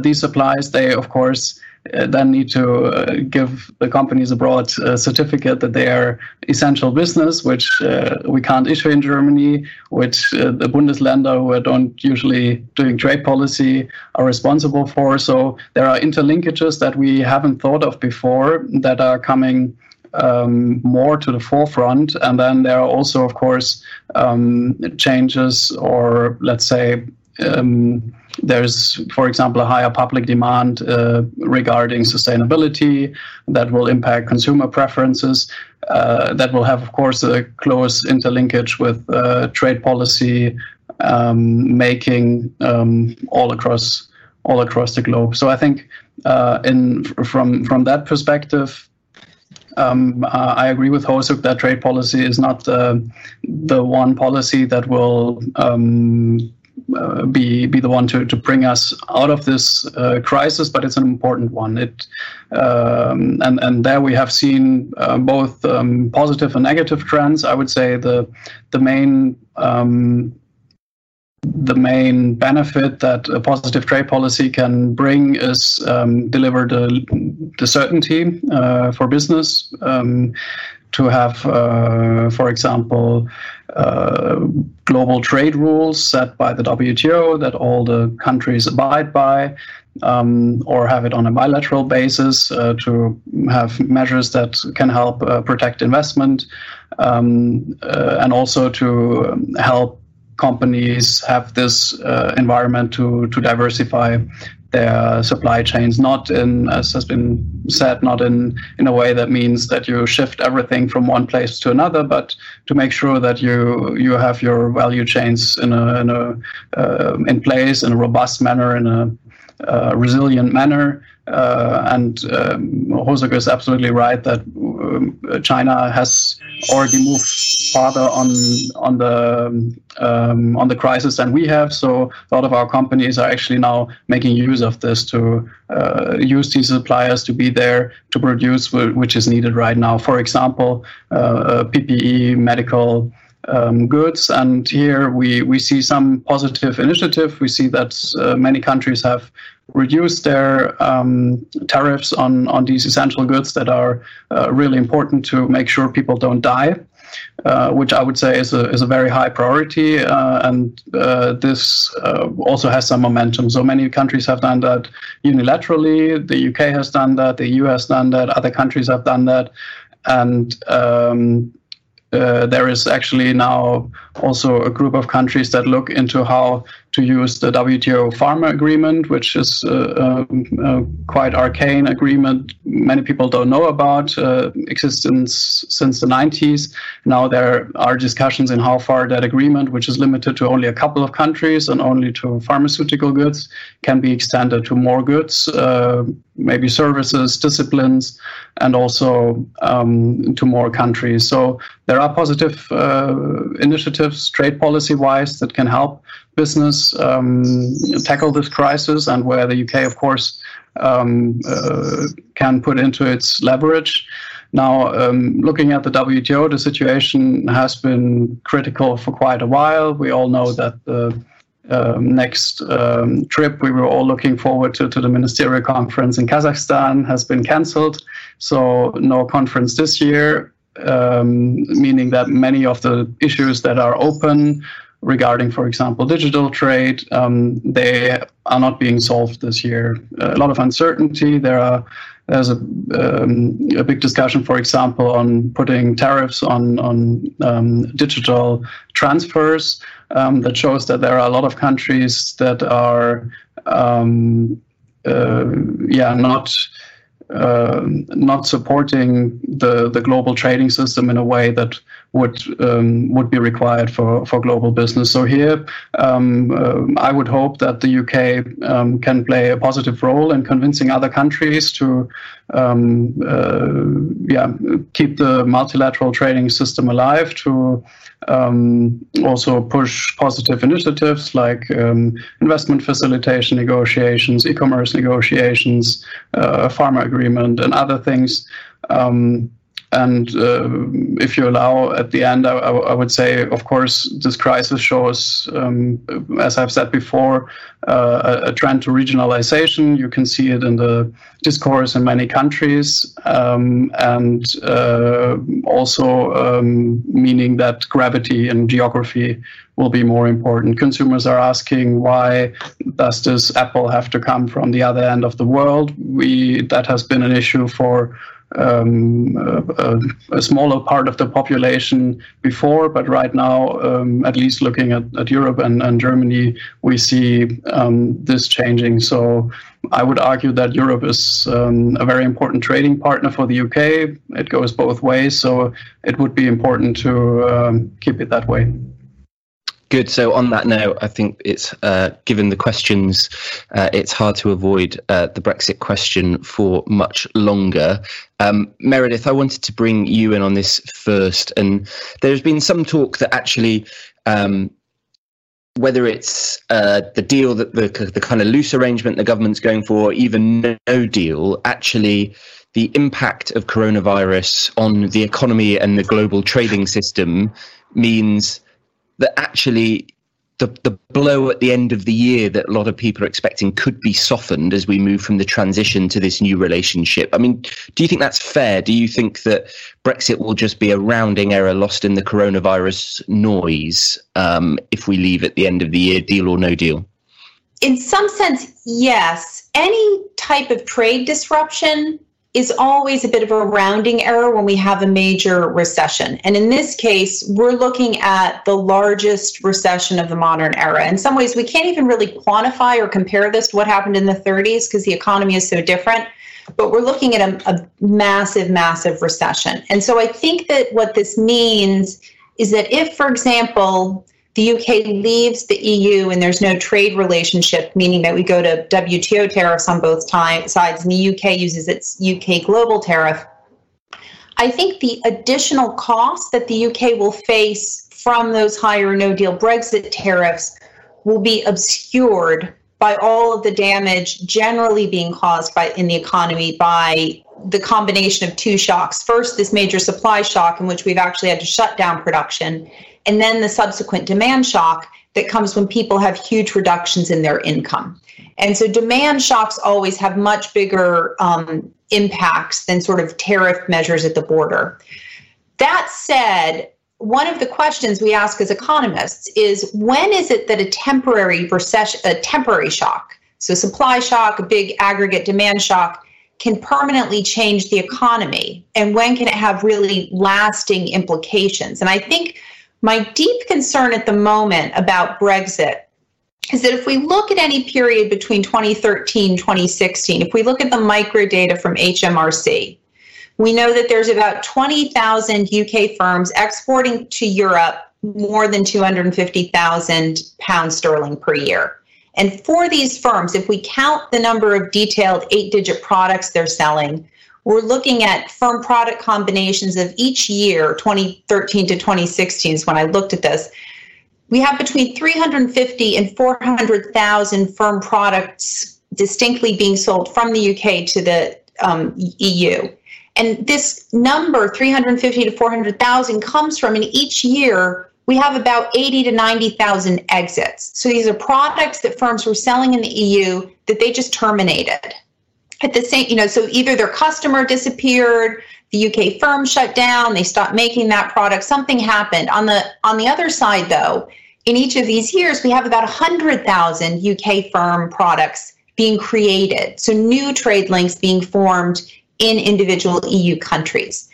S6: these supplies, they of course uh, then need to uh, give the companies abroad a certificate that they are essential business, which uh, we can't issue in Germany, which uh, the Bundesländer who are don't usually doing trade policy are responsible for. So there are interlinkages that we haven't thought of before that are coming um, more to the forefront. And then there are also, of course, um, changes or let's say um, there's, for example, a higher public demand uh, regarding sustainability that will impact consumer preferences. Uh, that will have, of course, a close interlinkage with uh, trade policy um, making um, all across all across the globe. So I think, uh, in from from that perspective, um, uh, I agree with Hosuk that trade policy is not uh, the one policy that will um, uh, be be the one to, to bring us out of this uh, crisis, but it's an important one. It um, and and there we have seen uh, both um, positive and negative trends. I would say the the main um, the main benefit that a positive trade policy can bring is um, deliver the, the certainty uh, for business um, to have, uh, for example, uh, global trade rules set by the WTO that all the countries abide by, um, or have it on a bilateral basis uh, to have measures that can help uh, protect investment, um, uh, and also to help companies have this uh, environment to to diversify their supply chains, not in, as has been said, not in, in a way that means that you shift everything from one place to another, but to make sure that you you have your value chains in a in a uh, in place in a robust manner in a uh, resilient manner. Uh, and um, is absolutely right that um, China has already moved farther on on the um, on the crisis than we have. So a lot of our companies are actually now making use of this to uh, use these suppliers to be there to produce which is needed right now. For example, uh, PPE, medical um, goods. And here we, we see some positive initiative. We see that uh, many countries have reduced their um, tariffs on, on these essential goods that are uh, really important to make sure people don't die. Uh, which I would say is a, is a very high priority, uh, and uh, this uh, also has some momentum. So many countries have done that unilaterally. The UK has done that. The EU has done that. Other countries have done that, and um, Uh, there is actually now also a group of countries that look into how to use the WTO Pharma Agreement, which is a, a, a quite arcane agreement many people don't know about, uh, existence since the 90s. Now there are discussions in how far that agreement, which is limited to only a couple of countries and only to pharmaceutical goods, can be extended to more goods, uh, maybe services, disciplines, and also um, to more countries. So there are positive uh, initiatives, trade policy wise, that can help business um, tackle this crisis, and where the UK, of course, um, uh, can put into its leverage. Now, um, looking at the WTO, the situation has been critical for quite a while. We all know that the um, next um, trip we were all looking forward to, to the ministerial conference in Kazakhstan has been cancelled. So, no conference this year, um, meaning that many of the issues that are open regarding, for example, digital trade, um, they are not being solved this year. A lot of uncertainty. There are there's a, um, a big discussion, for example, on putting tariffs on on um, digital transfers. Um, that shows that there are a lot of countries that are, um, uh, yeah, not uh, not supporting the, the global trading system in a way that would um, would be required for, for global business. So here, um, uh, I would hope that the UK um, can play a positive role in convincing other countries to um, uh, yeah keep the multilateral trading system alive to um, also push positive initiatives like um, investment facilitation negotiations, e-commerce negotiations, uh, pharma agreement, and other things. Um, and uh, if you allow, at the end, I, would say, of course, this crisis shows, um, as I've said before, uh, a, trend to regionalization. You can see it in the discourse in many countries, um, and uh, also um, meaning that gravity and geography will be more important. Consumers are asking why does this apple have to come from the other end of the world? We that has been an issue for um, a, a, smaller part of the population before, but right now, um, at least looking at, at Europe and, and Germany, we see um, this changing. So I would argue that Europe is um, a very important trading partner for the UK. It goes both ways, so it would be important to um, keep it that way.
S2: Good. So on that note, I think it's uh, given the questions, uh, it's hard to avoid uh, the Brexit question for much longer. Um, Meredith, I wanted to bring you in on this first, and there's been some talk that actually. Um, whether it's uh, the deal that the the kind of loose arrangement the government's going for, even no deal, actually the impact of coronavirus on the economy and the global trading system means that actually the, the blow at the end of the year that a lot of people are expecting could be softened as we move from the transition to this new relationship. I mean, do you think that's fair? Do you think that Brexit will just be a rounding error lost in the coronavirus noise um, if we leave at the end of the year, deal or no deal?
S3: In some sense, yes. Any type of trade disruption is always a bit of a rounding error when we have a major recession. And in this case, we're looking at the largest recession of the modern era. In some ways, we can't even really quantify or compare this to what happened in the 30s because the economy is so different. But we're looking at a, a massive, massive recession. And so I think that what this means is that if, for example, the UK leaves the EU and there's no trade relationship, meaning that we go to WTO tariffs on both sides, and the UK uses its UK global tariff, I think the additional cost that the UK will face from those higher no deal Brexit tariffs will be obscured by all of the damage generally being caused by in the economy by the combination of two shocks. First, this major supply shock in which we've actually had to shut down production, and then the subsequent demand shock that comes when people have huge reductions in their income. And so demand shocks always have much bigger um, impacts than sort of tariff measures at the border. That said, one of the questions we ask as economists is when is it that a temporary recession, a temporary shock, so supply shock, a big aggregate demand shock, can permanently change the economy? And when can it have really lasting implications? And I think my deep concern at the moment about Brexit is that if we look at any period between 2013 2016 if we look at the micro data from hmrc we know that there's about 20,000 uk firms exporting to europe more than 250,000 pounds sterling per year. And for these firms if we count the number of detailed eight digit products they're selling we're looking at firm product combinations of each year 2013 to 2016 is when i looked at this we have between 350 and 400,000 firm products distinctly being sold from the UK to the um, EU. And this number, 350 to 400,000, comes from in each year we have about 80 to 90,000 exits. So these are products that firms were selling in the EU that they just terminated. At the same, you know, so either their customer disappeared, the UK firm shut down, they stopped making that product, something happened. On the on the other side though, in each of these years, we have about 100,000 UK firm products being created. So new trade links being formed in individual EU countries.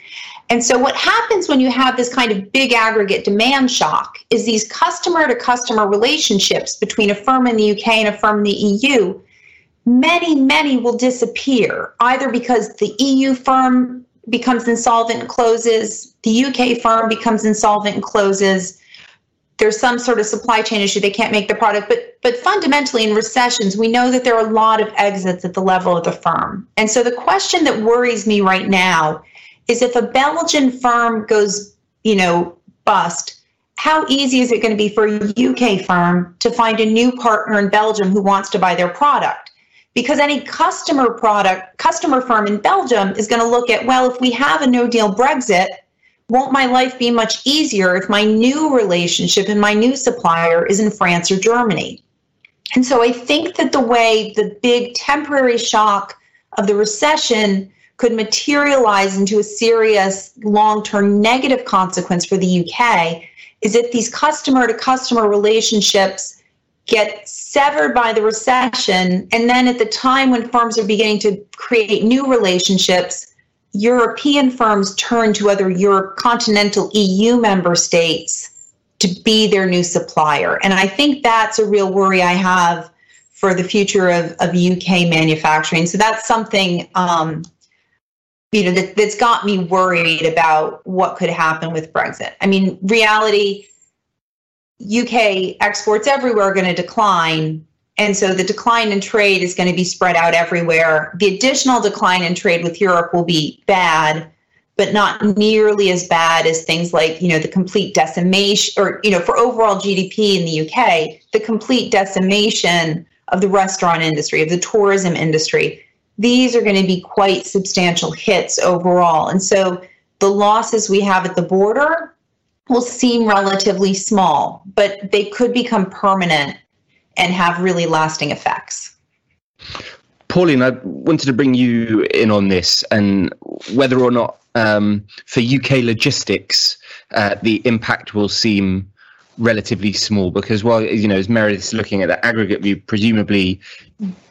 S3: And so, what happens when you have this kind of big aggregate demand shock is these customer to customer relationships between a firm in the UK and a firm in the EU, many, many will disappear, either because the EU firm becomes insolvent and closes, the UK firm becomes insolvent and closes, there's some sort of supply chain issue they can't make the product but but fundamentally in recessions we know that there are a lot of exits at the level of the firm. And so the question that worries me right now is if a belgian firm goes you know bust how easy is it going to be for a uk firm to find a new partner in belgium who wants to buy their product because any customer product customer firm in belgium is going to look at well if we have a no deal brexit won't my life be much easier if my new relationship and my new supplier is in France or Germany? And so I think that the way the big temporary shock of the recession could materialize into a serious long term negative consequence for the UK is if these customer to customer relationships get severed by the recession. And then at the time when firms are beginning to create new relationships, European firms turn to other Europe, continental EU member states to be their new supplier. And I think that's a real worry I have for the future of, of UK manufacturing. So that's something um, you know that, that's got me worried about what could happen with Brexit. I mean, reality, UK exports everywhere are going to decline and so the decline in trade is going to be spread out everywhere. The additional decline in trade with Europe will be bad, but not nearly as bad as things like, you know, the complete decimation or, you know, for overall GDP in the UK, the complete decimation of the restaurant industry, of the tourism industry. These are going to be quite substantial hits overall. And so the losses we have at the border will seem relatively small, but they could become permanent and have really lasting effects.
S2: Pauline, I wanted to bring you in on this and whether or not um, for UK logistics, uh, the impact will seem relatively small because while you know as Meredith's looking at the aggregate view, presumably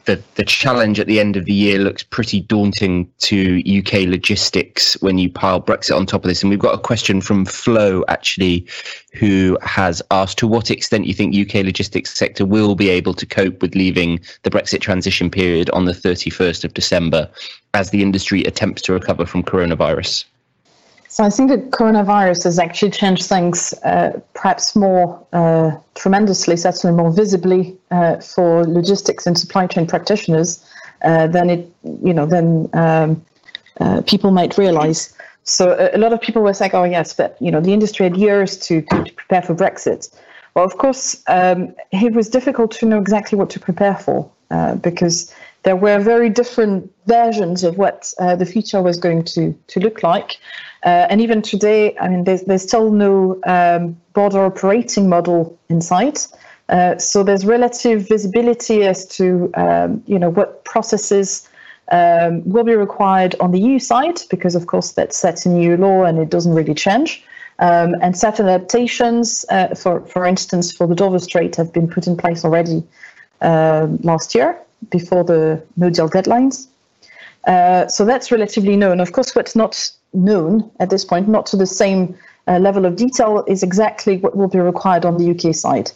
S2: the the challenge at the end of the year looks pretty daunting to UK logistics when you pile Brexit on top of this. And we've got a question from Flo actually, who has asked to what extent you think UK logistics sector will be able to cope with leaving the Brexit transition period on the 31st of December as the industry attempts to recover from coronavirus.
S4: So I think the coronavirus has actually changed things uh, perhaps more uh, tremendously, certainly more visibly uh, for logistics and supply chain practitioners uh, than it, you know, than um, uh, people might realize. So a, a, lot of people were saying, "Oh yes, but you know, the industry had years to, to, prepare for Brexit." Well, of course, um, it was difficult to know exactly what to prepare for uh, because there were very different versions of what the future was going to to look like. Uh, and even today, I mean, there's, there's still no um, border operating model in sight. Uh, so there's relative visibility as to, um, you know, what processes um, will be required on the EU side, because of course that's set in EU law and it doesn't really change. Um, and certain adaptations, uh, for for instance, for the Dover Strait, have been put in place already um, last year before the No Deal deadlines. Uh, so that's relatively known. Of course, what's not known at this point, not to the same uh, level of detail, is exactly what will be required on the UK side.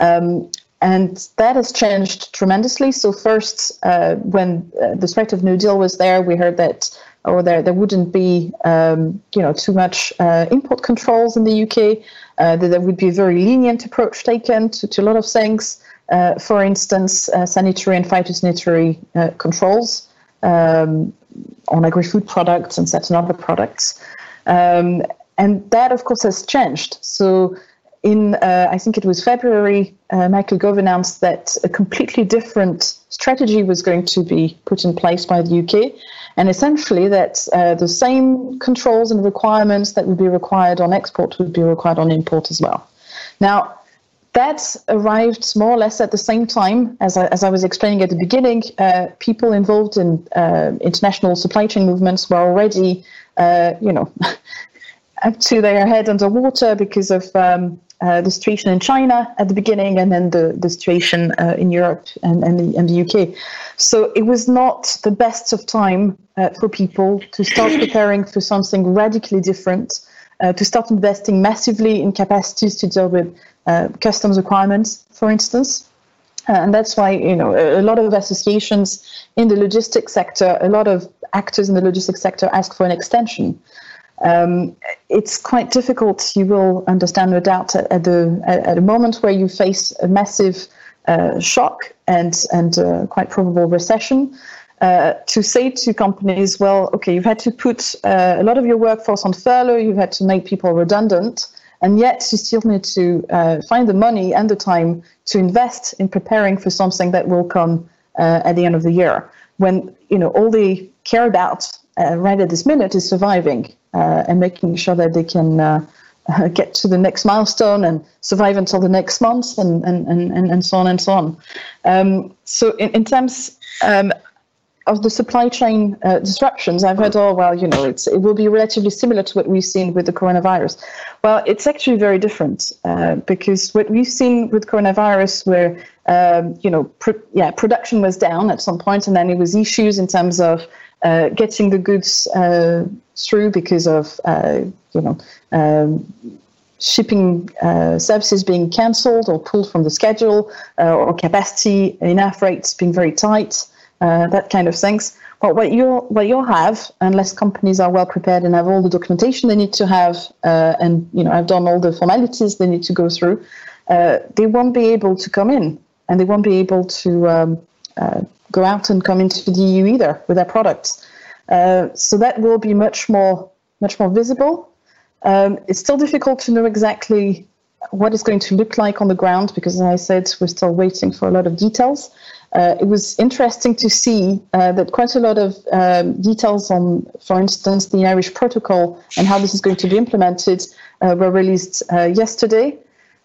S4: Um, and that has changed tremendously. So first, uh, when uh, the threat of No Deal was there, we heard that or oh, there there wouldn't be um, you know too much uh, import controls in the UK. Uh, that there would be a very lenient approach taken to, to a lot of things. Uh, for instance, uh, sanitary and phytosanitary controls um, on agri-food products and certain other products. Um, and that, of course, has changed. So in, uh, I think it was February, uh, Michael Gove announced that a completely different strategy was going to be put in place by the UK. And essentially, that uh, the same controls and requirements that would be required on export would be required on import as well. Now, that arrived more or less at the same time as I, as I was explaining at the beginning. Uh, people involved in uh, international supply chain movements were already, uh, you know, up to their head underwater because of um, uh, the situation in China at the beginning, and then the the situation uh, in Europe and and the, and the, UK. So it was not the best of time uh, for people to start preparing for something radically different. to start investing massively in capacities to deal with uh, customs requirements, for instance. Uh, and that's why you know a, a, lot of associations in the logistics sector, a lot of actors in the logistics sector ask for an extension. Um, it's quite difficult. You will understand, no doubt, at, at the at, a moment where you face a massive uh, shock and and uh, quite probable recession. Uh, to say to companies, well, okay, you've had to put uh, a lot of your workforce on furlough, you've had to make people redundant, and yet you still need to uh, find the money and the time to invest in preparing for something that will come uh, at the end of the year. When you know all they care about uh, right at this minute is surviving uh, and making sure that they can uh, get to the next milestone and survive until the next month and and, and, and so on and so on. Um, so in, in terms um, of the supply chain uh, disruptions, I've heard, oh, well, you know, it's, it will be relatively similar to what we've seen with the coronavirus. Well, it's actually very different uh, because what we've seen with coronavirus, where, um, you know, pr- yeah, production was down at some point, and then it was issues in terms of uh, getting the goods uh, through because of, uh, you know, um, shipping uh, services being cancelled or pulled from the schedule, or capacity air freights being very tight uh, that kind of things. But what you what you'll have, unless companies are well prepared and have all the documentation they need to have, uh, and you know have done all the formalities they need to go through, uh, they won't be able to come in, and they won't be able to um, uh, go out and come into the EU either with their products. Uh, so that will be much more much more visible. Um, it's still difficult to know exactly what it's going to look like on the ground because, as I said, we're still waiting for a lot of details. Uh, it was interesting to see uh, that quite a lot of um, details on, for instance, the Irish protocol and how this is going to be implemented uh, were released uh, yesterday.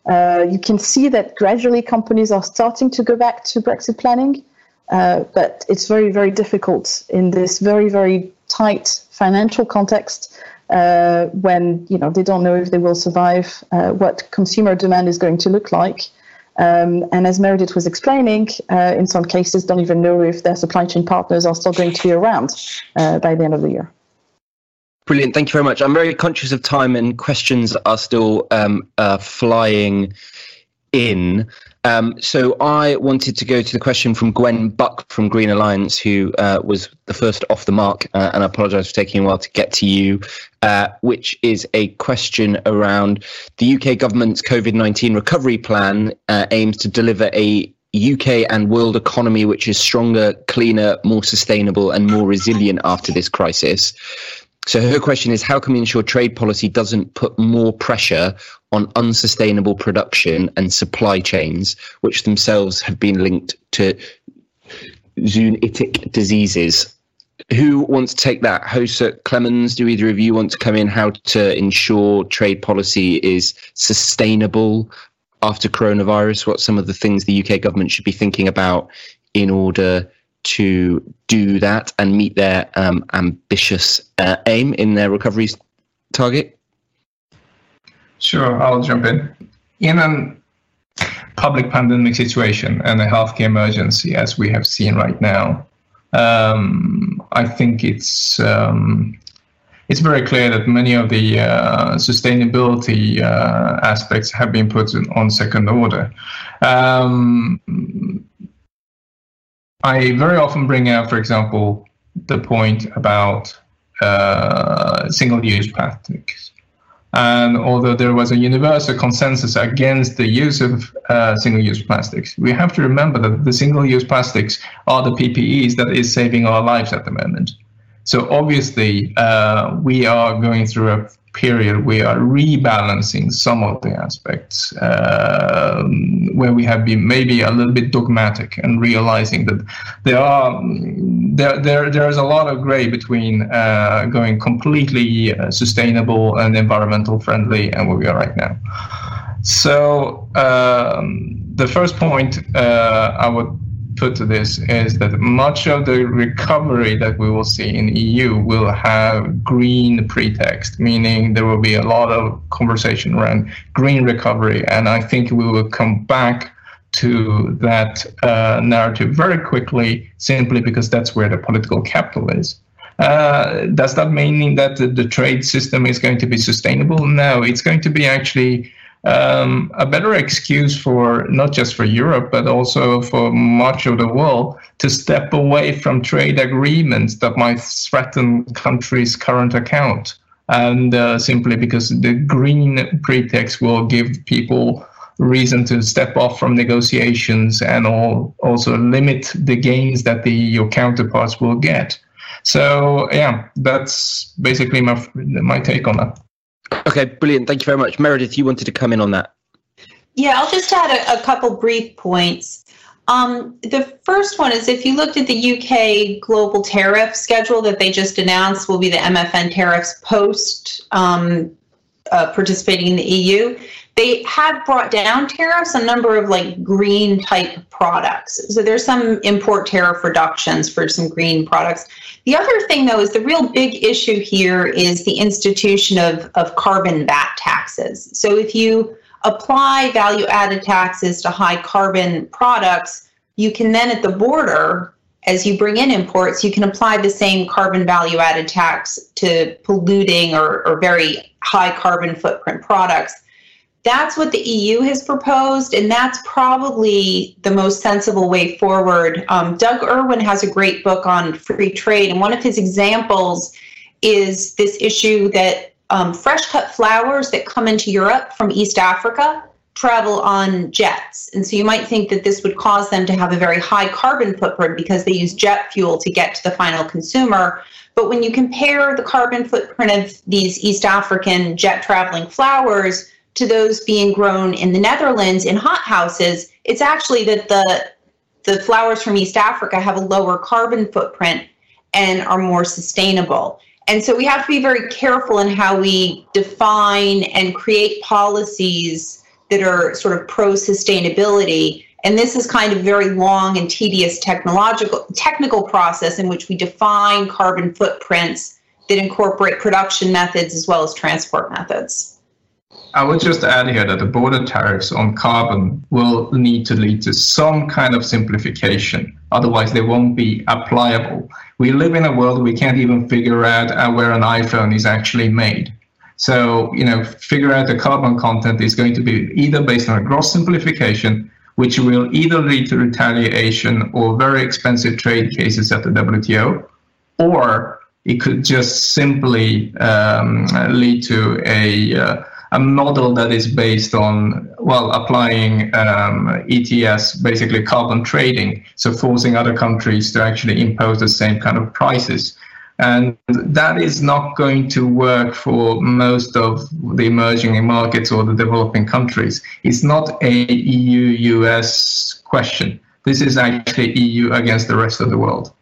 S4: Uh, you can see that gradually companies are starting to go back to Brexit planning, uh, but it's very, very difficult in this very, very tight financial context when you know they don't know if they will survive, what consumer demand is going to look like. Um, and as Meredith was explaining, uh, in some cases, don't even know if their supply chain partners are still going to be around uh, by the end of the year.
S2: Brilliant. Thank you very much. I'm very conscious of time and questions are still um, uh, flying in. Um, so I wanted to go to the question from Gwen Buck from Green Alliance, who uh, was the first off the mark, uh, and I apologise for taking a while to get to you, uh, which is a question around the UK government's COVID 19 recovery plan uh, aims to deliver a UK and world economy which is stronger, cleaner, more sustainable, and more resilient after this crisis. So her question is how can we ensure trade policy doesn't put more pressure on unsustainable production and supply chains, which themselves have been linked to zoonotic diseases? Who wants to take that? Hosuk Clemens, do either of you want to come in how to ensure trade policy is sustainable after coronavirus? What some of the things the UK government should be thinking about in order to do that and meet their um, ambitious uh, aim in their recovery target?
S5: Sure, I'll jump in. In a public pandemic situation and a healthcare emergency, as we have seen right now, um, I think it's um, it's very clear that many of the uh, sustainability uh, aspects have been put on second order. Um, I very often bring out, for example, the point about uh, single-use plastics. And although there was a universal consensus against the use of uh, single-use plastics, we have to remember that the single-use plastics are the PPEs that is saving our lives at the moment. So obviously, uh, we are going through a period, we are rebalancing some of the aspects uh, where we have been maybe a little bit dogmatic and realizing that there are there there there is a lot of gray between uh, going completely uh, sustainable and environmental friendly and where we are right now. So um, the first point uh, I would put to this is that much of the recovery that we will see in EU will have green pretext, meaning there will be a lot of conversation around green recovery, and I think we will come back to that uh, narrative very quickly, simply because that's where the political capital is. Uh, does that mean that the, the, trade system is going to be sustainable? No, it's going to be actually um, a better excuse for not just for Europe, but also for much of the world to step away from trade agreements that might threaten countries' current account. And uh, simply because the green pretext will give people reason to step off from negotiations and all, also limit the gains that the your counterparts will get. So yeah, that's basically my my take on that.
S2: Okay, brilliant. Thank you very much. Meredith, you wanted to come in on that.
S3: Yeah, I'll just add a, a couple brief points. Um, the first one is if you looked at the UK global tariff schedule that they just announced will be the MFN tariffs post um, uh, participating in the EU, they have brought down tariffs a number of like green type products. So there's some import tariff reductions for some green products. The other thing, though, is the real big issue here is the institution of, of carbon VAT taxes. So if you apply value added taxes to high carbon products, you can then at the border, as you bring in imports, you can apply the same carbon value added tax to polluting or, or very high carbon footprint products. That's what the EU has proposed, and that's probably the most sensible way forward. Um, Doug Irwin has a great book on free trade, and one of his examples is this issue that um, fresh cut flowers that come into Europe from East Africa travel on jets. And so you might think that this would cause them to have a very high carbon footprint because they use jet fuel to get to the final consumer. But when you compare the carbon footprint of these East African jet traveling flowers to those being grown in the Netherlands in hothouses, it's actually that the the flowers from East Africa have a lower carbon footprint and are more sustainable. And so we have to be very careful in how we define and create policies that are sort of pro sustainability. And this is kind of very long and tedious technological technical process in which we define carbon footprints that incorporate production methods as well as transport methods.
S5: I would just add here that the border tariffs on carbon will need to lead to some kind of simplification. Otherwise, they won't be applicable. We live in a world we can't even figure out uh, where an iPhone is actually made. So, you know, figure out the carbon content is going to be either based on a gross simplification which will either lead to retaliation or very expensive trade cases at the WTO, or it could just simply um, lead to a uh, a model that is based on well applying um, ETS, basically carbon trading, so forcing other countries to actually impose the same kind of prices. And that is not going to work for most of the emerging markets or the developing countries. It's not a EU US question. This is actually EU against the rest of the world.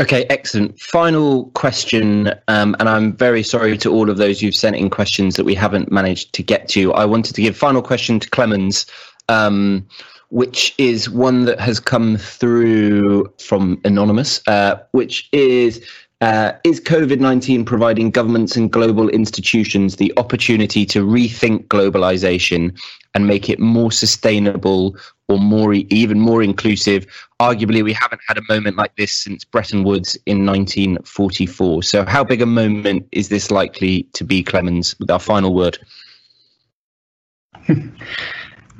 S2: Okay, excellent. Final question, um, and I'm very sorry to all of those who've sent in questions that we haven't managed to get to. I wanted to give final question to Clemens, um, which is one that has come through from anonymous, uh, which is uh, is COVID 19 providing governments and global institutions the opportunity to rethink globalization and make it more sustainable or more even more inclusive? Arguably, we haven't had a moment like this since Bretton Woods in 1944. So, how big a moment is this likely to be, Clemens, with our final word?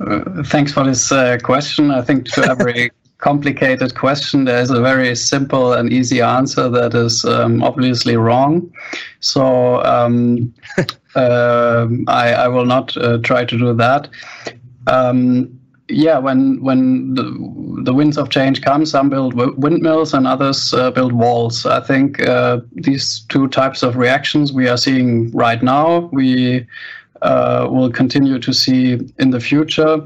S6: Uh, thanks for this uh, question. I think to every complicated question, there is a very simple and easy answer that is um, obviously wrong. So um, uh, I, I, will not uh, try to do that. Um, yeah, when when the, the winds of change come, some build windmills and others uh, build walls. I think uh, these two types of reactions we are seeing right now. We uh, will continue to see in the future.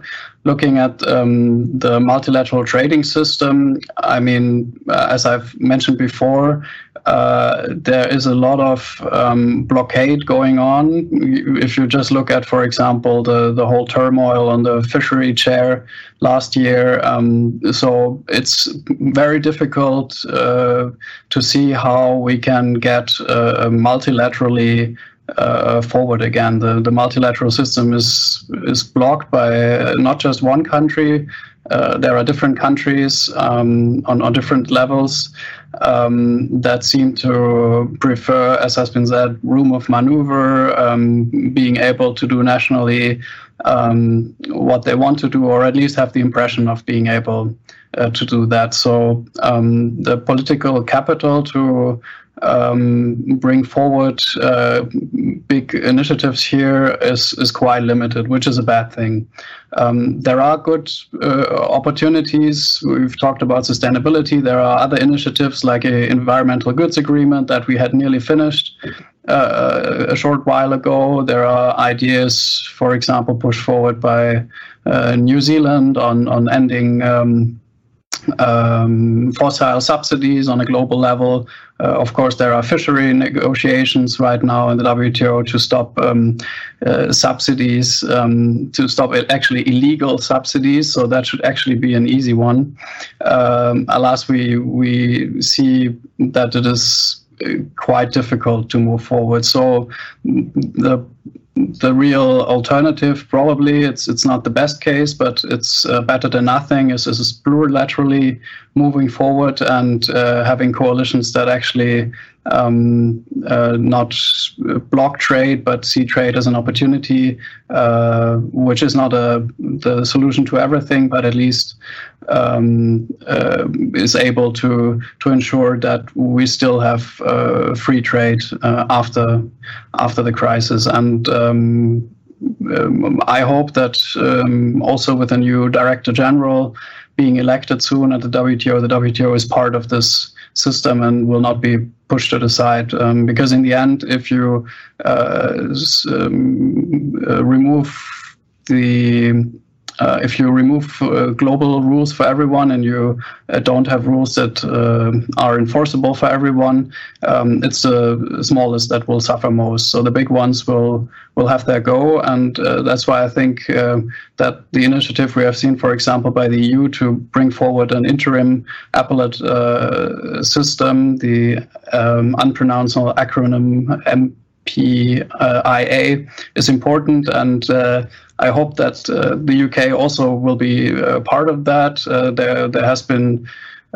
S6: Looking at um, the multilateral trading system, I mean, uh, as I've mentioned before, uh, there is a lot of um, blockade going on. If you just look at, for example, the, the whole turmoil on the fishery chair last year, um, so it's very difficult uh, to see how we can get uh, multilaterally uh, forward again. The, the multilateral system is is blocked by not just one country. Uh, there are different countries um, on, on different levels um, that seem to prefer, as has been said, room of maneuver, um, being able to do nationally um, what they want to do, or at least have the impression of being able uh, to do that. So um, the political capital to um, bring forward uh, big initiatives here is, is quite limited, which is a bad thing. Um, there are good uh, opportunities. We've talked about sustainability. There are other initiatives like an environmental goods agreement that we had nearly finished uh, a short while ago. There are ideas, for example, pushed forward by uh, New Zealand on, on ending. Um, um, fossil subsidies on a global level. Uh, of course, there are fishery negotiations right now in the WTO to stop um, uh, subsidies, um, to stop actually illegal subsidies. So that should actually be an easy one. Um, alas, we we see that it is quite difficult to move forward. So the the real alternative probably it's it's not the best case but it's uh, better than nothing is is plurilaterally moving forward and uh, having coalitions that actually um, uh, not block trade but see trade as an opportunity uh, which is not a the solution to everything but at least um, uh, is able to to ensure that we still have uh, free trade after after the crisis. And um, um, I hope that um, also with a new director general being elected soon at the WTO, the WTO is part of this system and will not be pushed to the side. Um, because in the end, if you uh, um, uh, remove the uh, if you remove uh, global rules for everyone and you uh, don't have rules that uh, are enforceable for everyone, um, it's the smallest that will suffer most. So the big ones will will have their go, and uh, that's why I think uh, that the initiative we have seen, for example, by the EU to bring forward an interim appellate system, the um, unpronounceable acronym M. PIA is important, and uh, I hope that uh, the UK also will be part of that. Uh, there, there has been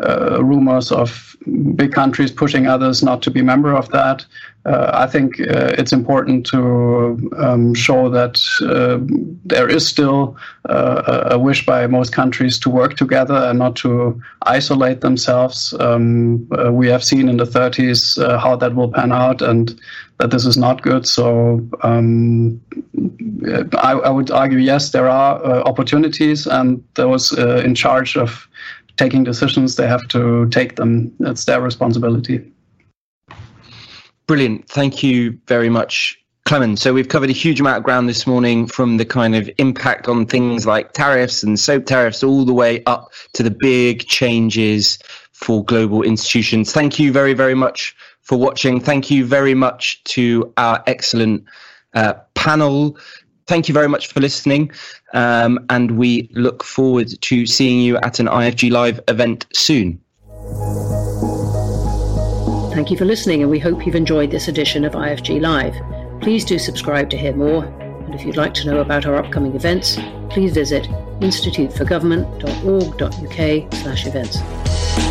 S6: uh, rumors of big countries pushing others not to be member of that. Uh, I think uh, it's important to um, show that uh, there is still uh, a wish by most countries to work together and not to isolate themselves. Um, uh, we have seen in the 30s how that will pan out and that this is not good. So um, I, I, would argue yes, there are opportunities, and those in charge of taking decisions, they have to take them. It's their responsibility.
S2: Brilliant. Thank you very much, Clement. So we've covered a huge amount of ground this morning from the kind of impact on things like tariffs and soap tariffs all the way up to the big changes for global institutions. Thank you very, very much for watching. Thank you very much to our excellent uh, panel. Thank you very much for listening. Um, and we look forward to seeing you at an IFG Live event soon.
S1: Thank you for listening, and we hope you've enjoyed this edition of IFG Live. Please do subscribe to hear more, and if you'd like to know about our upcoming events, please visit instituteforgovernment.org.uk/events.